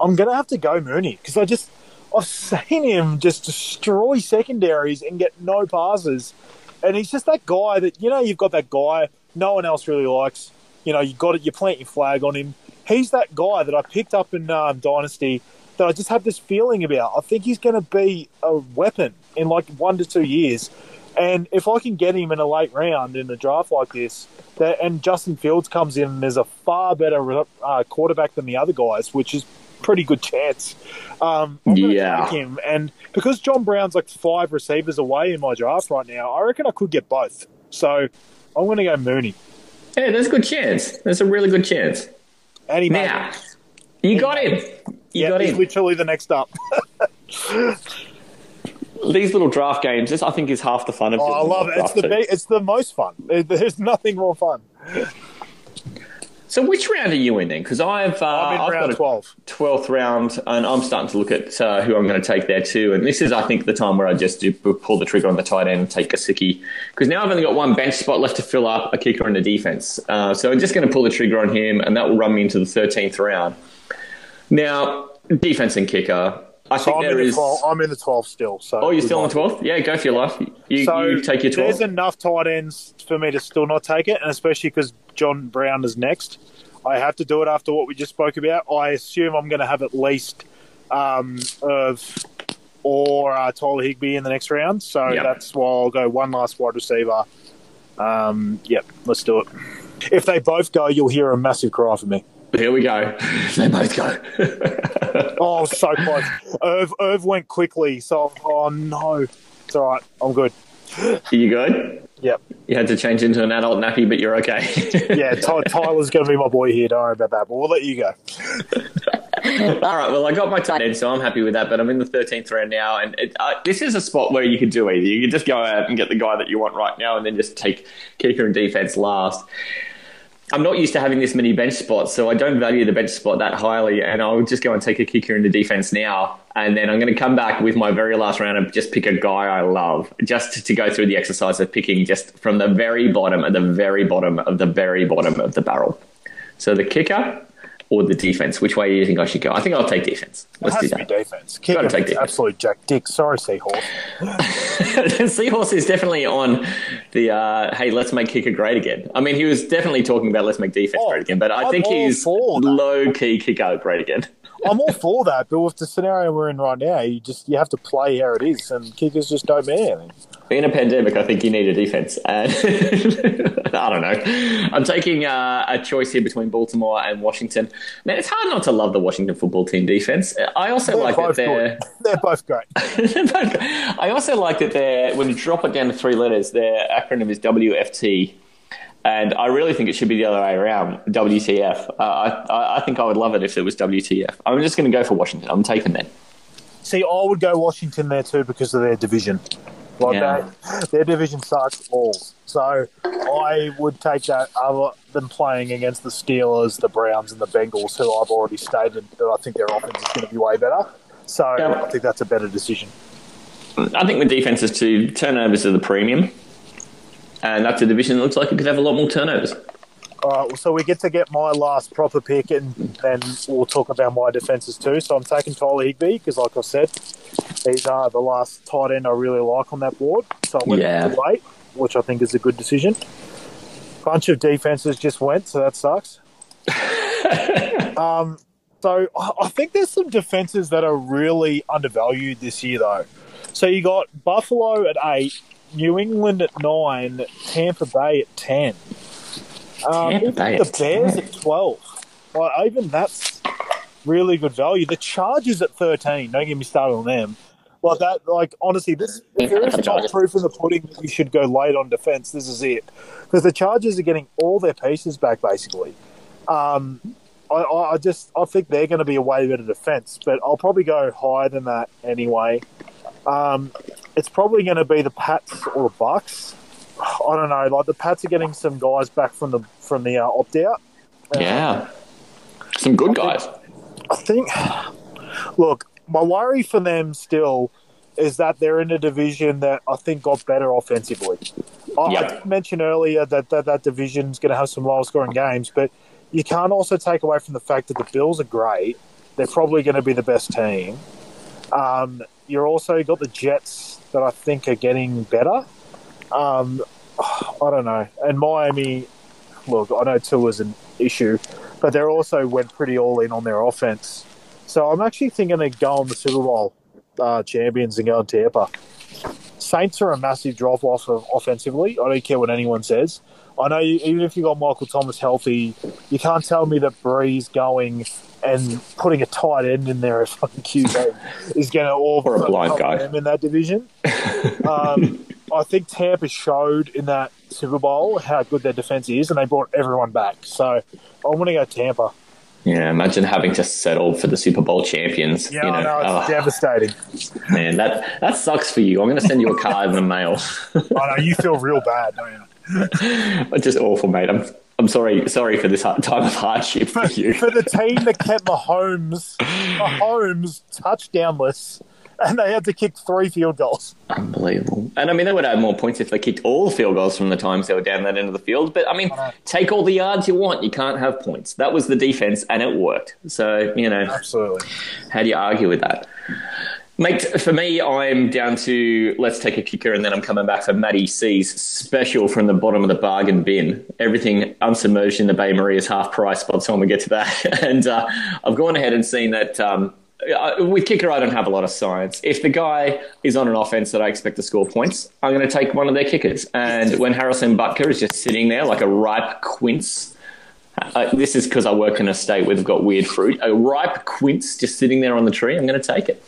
I'm going to have to go Mooney because I just I've seen him just destroy secondaries and get no passes, and he's just that guy that you know you've got that guy no one else really likes. You know you got it. You plant your flag on him. He's that guy that I picked up in um, Dynasty that I just have this feeling about. I think he's going to be a weapon in like one to two years. And if I can get him in a late round in a draft like this, that, and Justin Fields comes in and there's a far better uh, quarterback than the other guys, which is pretty good chance. Um, I'm
Yeah.
take him, and because John Brown's like five receivers away in my draft right now, I reckon I could get both. So I'm going to go Mooney.
Hey, there's a good chance. There's a really good chance.
And he made
Now,
it.
you got him. You
yeah,
got
he's
him.
literally the next up.
These little draft games, this I think is half the fun of
Oh,
doing
I love it. It's the be- it's the most fun. There's nothing more fun.
So which round are you in then? Because I've uh,
I'm in
I've
round
got a
twelve.
twelfth round, and I'm starting to look at uh, who I'm going to take there too. And this is, I think, the time where I just do pull the trigger on the tight end and take Gesicki because now I've only got one bench spot left to fill up, a kicker and a defense. Uh, so I'm just going to pull the trigger on him, and that will run me into the 13th round. Now, defense and kicker, I
So
think
I'm in, the
is.
12, I'm in the 12 still. So
Oh, you're still
in
the 12th? Yeah, go for your life. You,
So
you take your 12th.
there's enough tight ends for me to still not take it, and especially because John Brown is next. I have to do it after what we just spoke about. I assume I'm going to have at least um, of or uh, Tyler Higbee in the next round. So
Yep.
that's why I'll go one last wide receiver. Um, yep, let's do it. If they both go, you'll hear a massive cry from me.
Here we go. they both go.
Oh, so close. Irv, Irv went quickly, so oh no, it's all right. I'm good.
Are you good?
Yep.
You had to change into an adult nappy, but you're okay.
Yeah, Ty- Tyler's going to be my boy here. Don't worry about that. But we'll let you go.
All right. Well, I got my tight end, so I'm happy with that. But I'm in the 13th round now, and it, uh, this is a spot where you could do either. You could just go out and get the guy that you want right now, and then just take kicker and defense last. I'm not used to having this many bench spots, so I don't value the bench spot that highly. And I'll just go and take a kicker in the defense now, and then I'm going to come back with my very last round and just pick a guy I love, just to, go through the exercise of picking just from the very bottom, at the very bottom of the very bottom of the barrel. So the kicker, or the defense? Which way do you think I should go? I think I'll take defense. Let's do that.
defense. Kick
Gotta take defense.
Absolute Jack Dick. Sorry, seahorse.
Seahorse is definitely on the uh, hey, let's make kicker great again. I mean, he was definitely talking about let's make defense
Oh,
great again, but I
I'm
think he's low key kicker great again.
I'm all for that, but with the scenario we're in right now, you just you have to play how it is, and kickers just don't mean anything.
In a pandemic, I think you need a defense, and I don't know. I'm taking uh, a choice here between Baltimore and Washington. Man, it's hard not to love the Washington football team defense. I also
They're
like that they're.
good. They're both great.
I also like that they're when you drop it down to three letters, their acronym is WFT, and I really think it should be the other way around, WTF. Uh, I, I- think I would love it if it was WTF. I'm just going to go for Washington. I'm taking them.
See, I would go Washington there too because of their division. Like
Yeah.
they, their division sucks balls. So I would take that other than playing against the Steelers, the Browns, and the Bengals, who I've already stated that I think their offense is going to be way better. So
Yeah.
I think that's a better decision.
I think the defense is to turnovers are the premium, and that's a division that looks like it could have a lot more turnovers.
All right, well, so we get to get my last proper pick, and then we'll talk about my defenses too. So I'm taking Tyler Higbee because, like I said, he's uh, the last tight end I really like on that board. So I went
Yeah.
late, which I think is a good decision. Bunch of defenses just went, so that sucks. um, so I I think there's some defenses that are really undervalued this year, though. So you got Buffalo at eight, New England at nine, Tampa Bay at ten. Um, even the Bears
10.
at twelve. Like even that's really good value. The Chargers at thirteen. Don't get me started on them. Like that. Like honestly, this if there is not proof in the pudding that you should go late on defense. This is it because the Chargers are getting all their pieces back basically. Um, I, I I just I think they're going to be a way better defense, but I'll probably go higher than that anyway. Um, it's probably going to be the Pats or the Bucks. I don't know. Like the Pats are getting some guys back from the from the uh, opt out.
Yeah, some good guys.
I think. Look, my worry for them still is that they're in a division that I think got better offensively. I, I
Yep.
did mention earlier that that, that division's going to have some low scoring games, but you can't also take away from the fact that the Bills are great. They're probably going to be the best team. Um, you're also got the Jets that I think are getting better. Um, I don't know. And Miami, look, I know Tua's an issue, but they also went pretty all in on their offense. So I'm actually thinking of go on the Super Bowl uh, champions and go on Tampa. Saints are a massive drop off of offensively. I don't care what anyone says. I know you, even if you got Michael Thomas healthy, you can't tell me that Brees going and putting a tight end in there as fucking QB is going to all
Or a blind guy.
them in that division. um, I think Tampa showed in that Super Bowl how good their defense is, and they brought everyone back. So I want to go Tampa.
Yeah, imagine having to settle for the Super Bowl champions.
Yeah,
you know,
know it's
Oh,
devastating.
man, that that sucks for you. I'm going to send you a card in the mail.
I know you feel real bad, don't you?
Just awful, mate. I'm I'm sorry sorry for this hard- time of hardship for you.
For the team that kept Mahomes, Mahomes touchdownless, and they had to kick three field goals.
Unbelievable. And I mean, they would have more points if they kicked all field goals from the times they were down that end of the field. But I mean, take all the yards you want. You can't have points. That was the defense, and it worked. So, you know,
Absolutely.
how do you argue with that? Mate, for me, I'm down to let's take a kicker, and then I'm coming back for Matty C's special from the bottom of the bargain bin. Everything unsubmerged in the bain-marie is half price by the time we get to that. and uh, I've gone ahead and seen that um, uh, with kicker, I don't have a lot of science. If the guy is on an offense that I expect to score points, I'm going to take one of their kickers. And when Harrison Butker is just sitting there like a ripe quince, uh, this is because I work in a state where they've got weird fruit. A ripe quince just sitting there on the tree. I'm going to take it.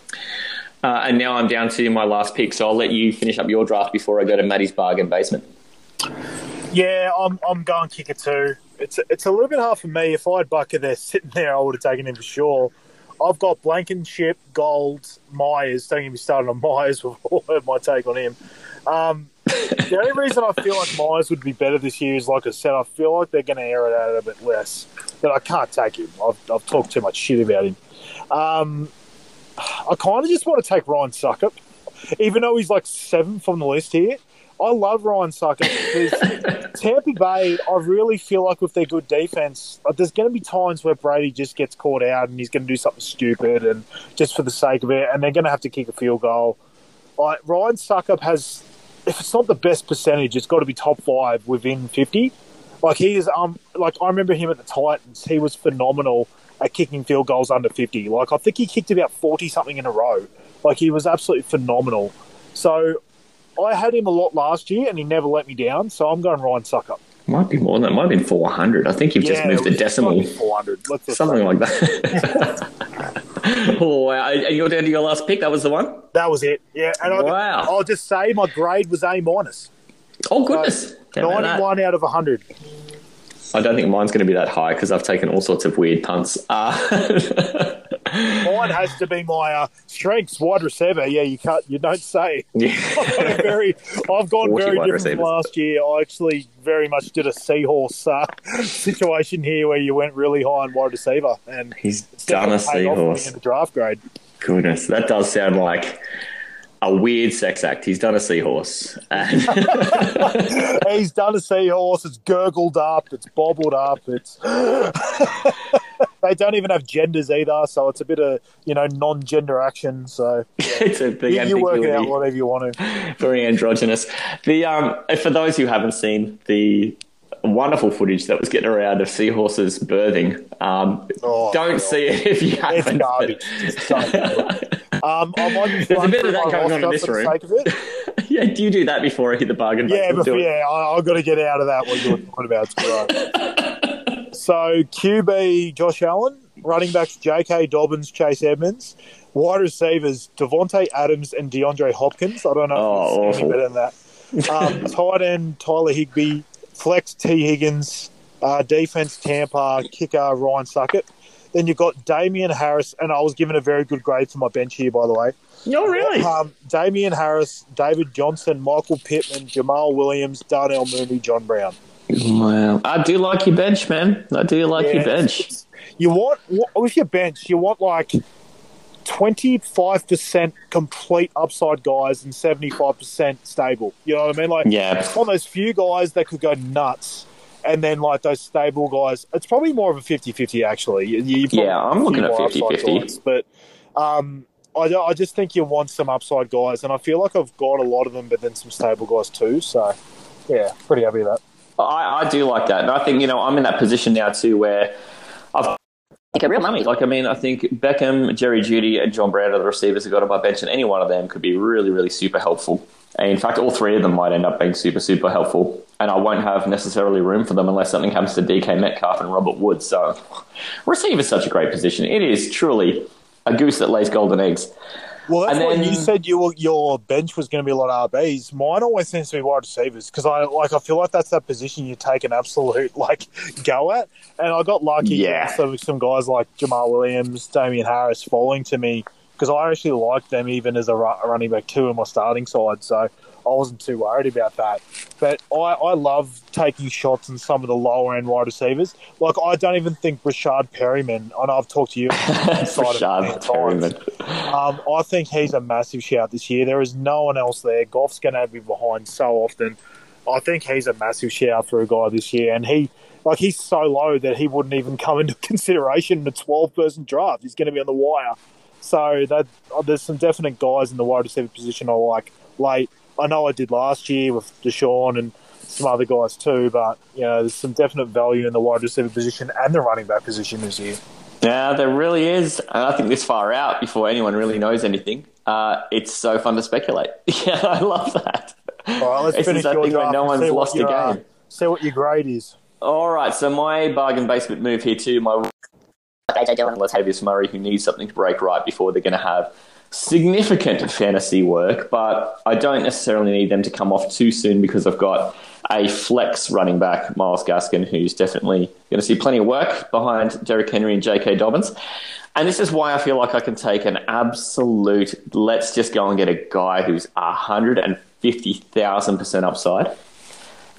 Uh, and now I'm down to my last pick, so I'll let you finish up your draft before I go to Matty's bargain basement.
Yeah, I'm, I'm going kicker too. It's it's a little bit hard for me. If I had Butker there sitting there, I would have taken him for sure. I've got Blankenship, Gould, Myers. Don't get me started on Myers. We've all heard my take on him. Um, the only reason I feel like Myers would be better this year is, like I said, I feel like they're going to air it out a bit less. But I can't take him. I've, I've talked too much shit about him. Um, I kind of just want to take Ryan Succop, even though he's like seventh on the list here. I love Ryan Succop because Tampa Bay, I really feel like with their good defense, like, there's going to be times where Brady just gets caught out and he's going to do something stupid and just for the sake of it, and they're going to have to kick a field goal. Like Ryan Succop has, if it's not the best percentage, it's got to be top five within fifty. Like he is, um, like I remember him at the Titans. He was phenomenal at kicking field goals under fifty. Like I think he kicked about forty something in a row. Like he was absolutely phenomenal. So I had him a lot last year, and he never let me down. So I'm going Ryan Succop.
Might be more than that. Might have been 400. I think you've just moved the decimal.
Four hundred.
Something like that. oh, wow. And you're down to your last pick. That was the one?
That was it. Yeah. And
Wow.
I, I'll just say my grade was A minus.
Oh, goodness. That.
Ninety-one out of hundred.
I don't think mine's going to be that high because I've taken all sorts of weird punts. Uh,
Mine has to be my uh, strengths wide receiver. Yeah, you can't. You don't say. I've, very, I've gone
40
very different
receivers.
from last year. I actually very much did a seahorse uh, situation here where you went really high on wide receiver, and
He's done a
definitely paid off for
seahorse.
in the draft grade.
Goodness, that does sound like a weird sex act. He's done a seahorse. And
He's done a seahorse. It's gurgled up. It's bobbled up. It's they don't even have genders either, so it's a bit of you know non-gender action. So
it's a big
you, you work it out whatever you want to.
very androgynous. The um, for those who haven't seen the wonderful footage that was getting around of seahorses birthing, um,
Oh,
don't
God.
see it if you haven't.
garbage. Just don't do it. Um, I might just
There's a bit of that going on in this room.
sake of it.
yeah, do you do that before I hit the bargain?
Yeah,
Do
yeah, I, I've got to get out of that. What you were talking about, it's so QB Josh Allen, running backs J.K. Dobbins, Chase Edmonds, wide receivers Davante Adams and DeAndre Hopkins. I don't know
Oh,
if it's any better than that. Um, tight end Tyler Higbee, flex Tee Higgins, uh, defense Tampa, kicker Ryan Succop. Then you've got Damien Harris, and I was given a very good grade for my bench here, by the way.
Oh, really?
Um, Damien Harris, David Johnson, Michael Pittman, Jamaal Williams, Darnell Mooney, John Brown.
Wow. I do like your bench, man. I do like your bench.
You want with your bench, you want like twenty five percent complete upside guys and seventy five percent stable. You know what I mean? Like
Yeah.
on those few guys that could go nuts. And then, like those stable guys, it's probably more of a 50 50 actually. You-
Yeah, I'm looking at
more
50-50.
But um, I, I just think you want some upside guys, and I feel like I've got a lot of them, but then some stable guys too. So, yeah, pretty happy with that.
I, I do like that. And I think, you know, I'm in that position now too where I've real mummy. Like, I mean, I think Beckham, Jerry Jeudy, and John Brown are the receivers who got on my bench, and any one of them could be really, really super helpful. And in fact, all three of them might end up being super, super helpful. And I won't have necessarily room for them unless something happens to DK Metcalf and Robert Woods. So, receiver is such a great position. It is truly a goose that lays golden eggs.
Well, that's
And
what
then-
you said. Your your bench was going to be a lot of RBs. Mine always seems to be wide receivers because I like. I feel like that's that position you take an absolute like go at. And I got lucky.
Yeah.
with some, some guys like Jamaal Williams, Damien Harris falling to me because I actually liked them even as a ru- a running back two in my starting side. So I wasn't too worried about that. But I, I love taking shots on some of the lower end wide receivers. Like I don't even think Rashad Perriman. I know I've talked to you. inside of it many
Rashad. Perriman.
Um, I think he's a massive shout this year. There is no one else there. Goff's going to be behind so often. I think he's a massive shout for a guy this year, and he like he's so low that he wouldn't even come into consideration in a twelve-person draft. He's going to be on the wire. So that uh, there's some definite guys in the wide receiver position I like late. I know I did last year with Deshaun and some other guys too, but you know there's some definite value in the wide receiver position and the running back position this year.
Yeah, there really is. And I think this far out, before anyone really knows anything, uh, it's so fun to speculate. Yeah, I love that.
All right, let's
This
finish your draft
no one's lost a
uh,
game.
see what your grade is.
All right, so my bargain basement move here too. My
AJ Dillon.
Latavius Murray, who needs something to break right before they're going to have significant fantasy work, but I don't necessarily need them to come off too soon because I've got a flex running back, Myles Gaskin, who's definitely going to see plenty of work behind Derrick Henry and J.K. Dobbins. And this is why I feel like I can take an absolute, let's just go and get a guy who's 150,000% upside.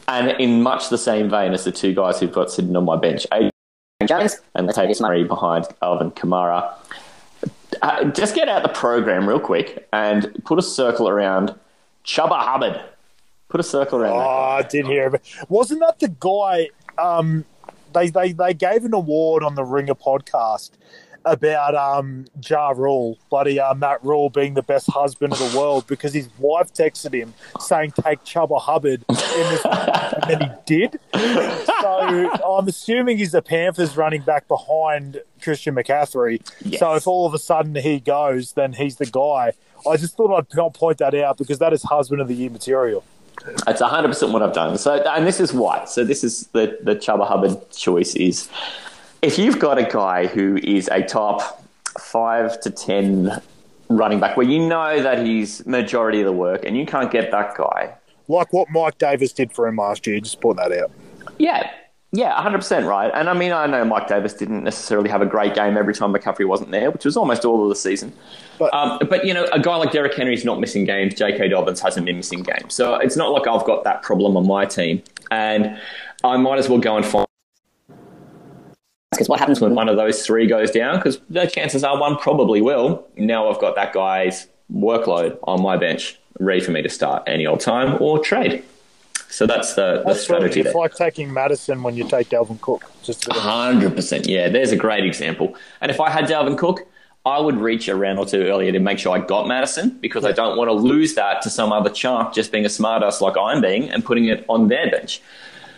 And in much the same vein as the two guys who've got sitting on my bench,
Jones.
and Latavius Murray behind Alvin Kamara. Uh, just get out the program real quick and put a circle around Chuba Hubbard. Put a circle around
Oh. I did hear it. Wasn't that the guy? Um, they, they they gave an award on the Ringer podcast about um Ja Rule, bloody uh, Matt Rhule being the best husband of the world because his wife texted him saying take Chuba Hubbard in this, and then he did. So I'm assuming he's the Panthers running back behind Christian McCaffrey.
Yes.
So if all of a sudden he goes, then he's the guy. I just thought I'd point that out because that is husband of the year material.
It's 100% what I've done. So, and this is why. So, this is the, the Chuba Hubbard choice is if you've got a guy who is a top five to 10 running back where you know that he's majority of the work and you can't get that guy,
like what Mike Davis did for him last year. Just point that out.
yeah. Yeah, 100% right. And I mean, I know Mike Davis didn't necessarily have a great game every time McCaffrey wasn't there, which was almost all of the season.
But-
um, but, you know, a guy like Derrick Henry's not missing games. J.K. Dobbins hasn't been missing games. So it's not like I've got that problem on my team. And I might as well go and find
Because what happens when
one of those three goes down because the chances are one probably will. Now I've got that guy's workload on my bench ready for me to start any old time or trade. So that's the, the
That's
strategy
It's like taking Mattison when you take Dalvin Cook. Just a
Hundred percent, yeah. There's a great example. And if I had Dalvin Cook, I would reach a round or two earlier to make sure I got Mattison because I don't want to lose that to some other chump just being a smartass like I'm being and putting it on their bench.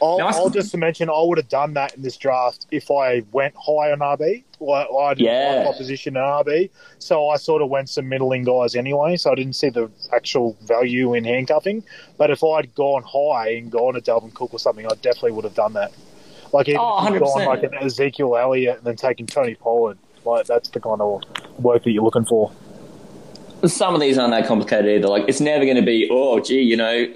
I'll,
Now,
I'll just mention I would have done that in this draft if I went high on RB. Well, I didn't
Yeah.
like my position in RB, so I sort of went some middling guys anyway. So I didn't see the actual value in handcuffing. But if I'd gone high and gone to Dalvin Cook or something, I definitely would have done that. Like even
Oh,
if you'd gone
100%.
like an Ezekiel Elliott and then taken Tony Pollard, like that's the kind of work that you're looking for.
some of these aren't that complicated either. Like it's never going to be, oh, gee, you know,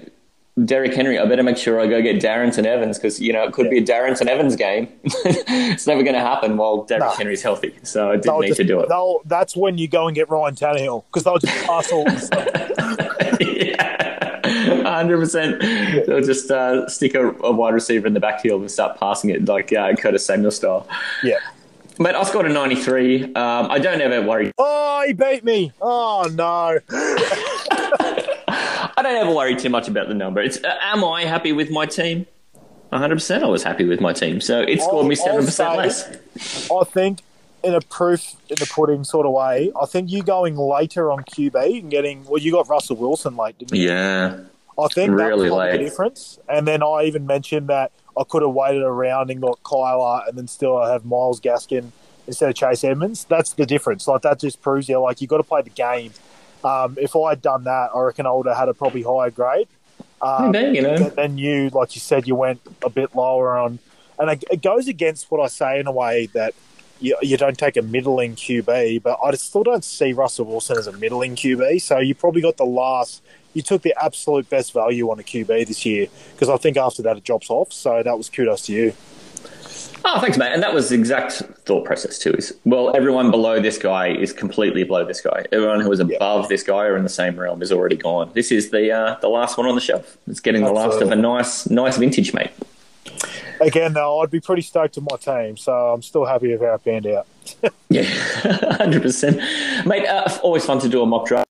Derrick Henry. I better make sure I go get Darrynton Evans because you know it could be a Darrynton Evans game. it's never going to happen while Derrick
No.
Henry's healthy. So I didn't
They'll
need
just,
to do it.
That's when you go and get Ryan Tannehill because they'll just pass all
yeah, hundred percent. They'll just uh, stick a, a wide receiver in the backfield and start passing it like uh, Curtis Samuel style.
Yeah.
Mate, I scored a ninety-three. Um, I don't ever worry.
Oh, he beat me. Oh no.
I don't ever worry too much about the number. It's uh, am I happy with my team? One hundred percent. I was happy with my team, so it scored me
I'll-
percent
say-
less.
I think in a proof in the pudding sort of way, I think you going later on QB and getting well, you got Russell Wilson late, didn't you?
Yeah.
I think
really
that's probably the difference. And then I even mentioned that I could have waited around and got Kyler and then still have Myles Gaskin instead of Chase Edmonds. That's the difference. Like that just proves you like you've got to play the game. Um, if I had done that, I reckon I would have had a probably higher grade. Um,
Maybe, you know.
but then you, like you said, you went a bit lower on, and it, it goes against what I say in a way that you, you don't take a middling QB, but I still don't see Russell Wilson as a middling QB. So you probably got the last, you took the absolute best value on a QB this year because I think after that it drops off. So that was kudos to you.
Oh, thanks, mate. And that was the exact thought process too. Is well, everyone below this guy is completely below this guy. Everyone who is above this guy or in the same realm is already gone. This is the uh, the last one on the shelf. It's getting the last of a nice nice vintage, mate.
Again, though, I'd be pretty stoked with my team, so I'm still happy with how it panned out.
Yeah, hundred percent, mate. Uh, always fun to do a mock draft.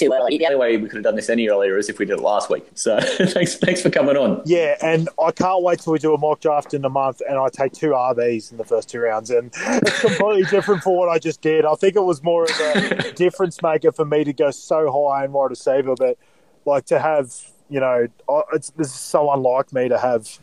Too early.
The only way we could have done this any earlier is if we did it last week. So thanks, thanks for coming on.
Yeah, and I can't wait till we do a mock draft in a month and I take two RBs in the first two rounds. And it's completely different for what I just did. I think it was more of a difference maker for me to go so high in wide receiver, but like to have, you know, it's this is so unlike me to have,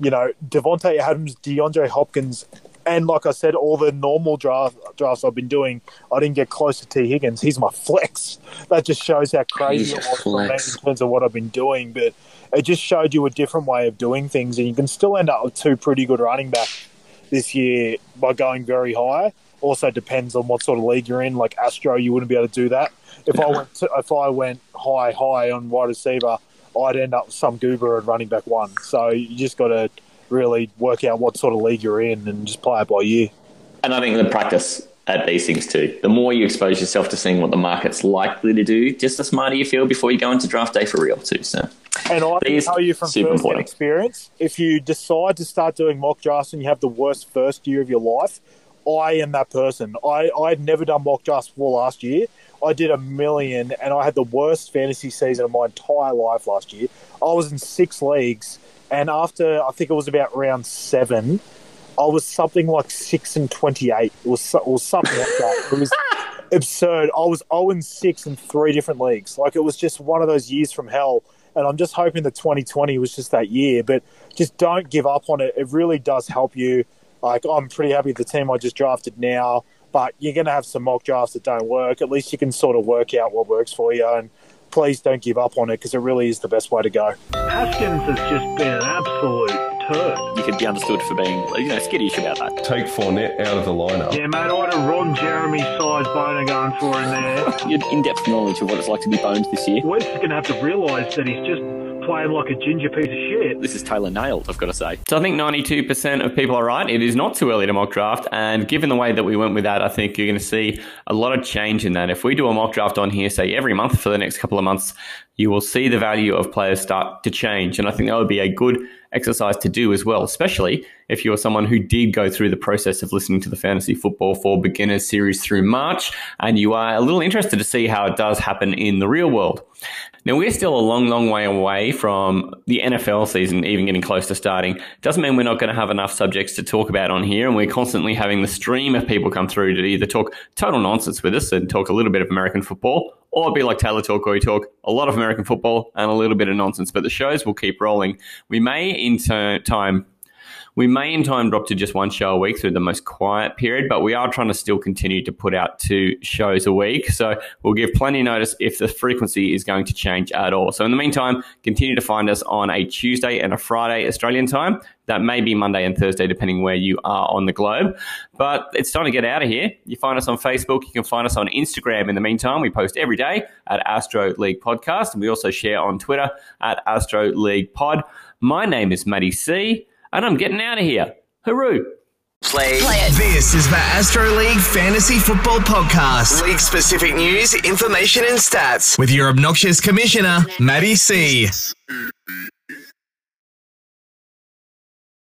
you know, Davante Adams, DeAndre Hopkins, and like I said, all the normal draft drafts I've been doing, I didn't get close to Tee Higgins. He's my flex. That just shows how crazy
He's
it was for me in terms of what I've been doing. But it just showed you a different way of doing things, and you can still end up with two pretty good running backs this year by going very high. Also depends on what sort of league you're in. Like Astro, you wouldn't be able to do that. If I went to, if I went high high on wide receiver, I'd end up with some goober at running back one. So you just got to really work out what sort of league you're in and just play it by ear.
And I think the practice at these things too. The more you expose yourself to seeing what the market's likely to do, just the smarter you feel before you go into draft day for real too. So
And I can tell you from first experience, if you decide to start doing mock drafts and you have the worst first year of your life, I am that person. I I had never done mock drafts before last year. I did a million, and I had the worst fantasy season of my entire life last year. I was in six leagues, and after I think it was about round seven, I was something like six and twenty-eight. or, so- was something like that. It was absurd. I was zero and six in three different leagues. Like it was just one of those years from hell. And I'm just hoping that 2020 was just that year. But just don't give up on it. It really does help you. Like I'm pretty happy with the team I just drafted now. But you're going to have some mock drafts that don't work. At least you can sort of work out what works for you. And please don't give up on it because it really is the best way to go.
Haskins has just been an absolute turd.
You could be understood for being, you know, skittish about that.
Take Fournette out of the lineup.
Yeah, mate, I had a Ron Jeremy size boner going for him there.
You had in-depth knowledge of what it's like to be boned this year.
Wentz is going to have to realise that he's just playing like a ginger piece of shit.
This is Talor nailed, I've got to say.
So I think 92% of people are right. It is not too early to mock draft. And given the way that we went with that, I think you're going to see a lot of change in that. If we do a mock draft on here, say every month for the next couple of months, you will see the value of players start to change. And I think that would be a good exercise to do as well, especially if you're someone who did go through the process of listening to the Fantasy Football for Beginners series through March and you are a little interested to see how it does happen in the real world. Now, we're still a long, long way away from the NFL season even getting close to starting. Doesn't mean we're not going to have enough subjects to talk about on here, and we're constantly having the stream of people come through to either talk total nonsense with us and talk a little bit of American football, or be like Talor Talk, where we talk a lot of American football and a little bit of nonsense. But the shows will keep rolling. We may, in time, we may in time drop to just one show a week through the most quiet period, but we are trying to still continue to put out two shows a week. So we'll give plenty of notice if the frequency is going to change at all. So in the meantime, continue to find us on a Tuesday and a Friday Australian time. That may be Monday and Thursday, depending where you are on the globe. But it's time to get out of here. You find us on Facebook. You can find us on Instagram in the meantime. We post every day at Astro League Podcast. And we also share on Twitter at Astro League Pod. My name is Matty C and I'm getting out of here. Hooroo!
Play. This is the Astro League Fantasy Football Podcast. League specific news, information, and stats with your obnoxious commissioner, Matty C.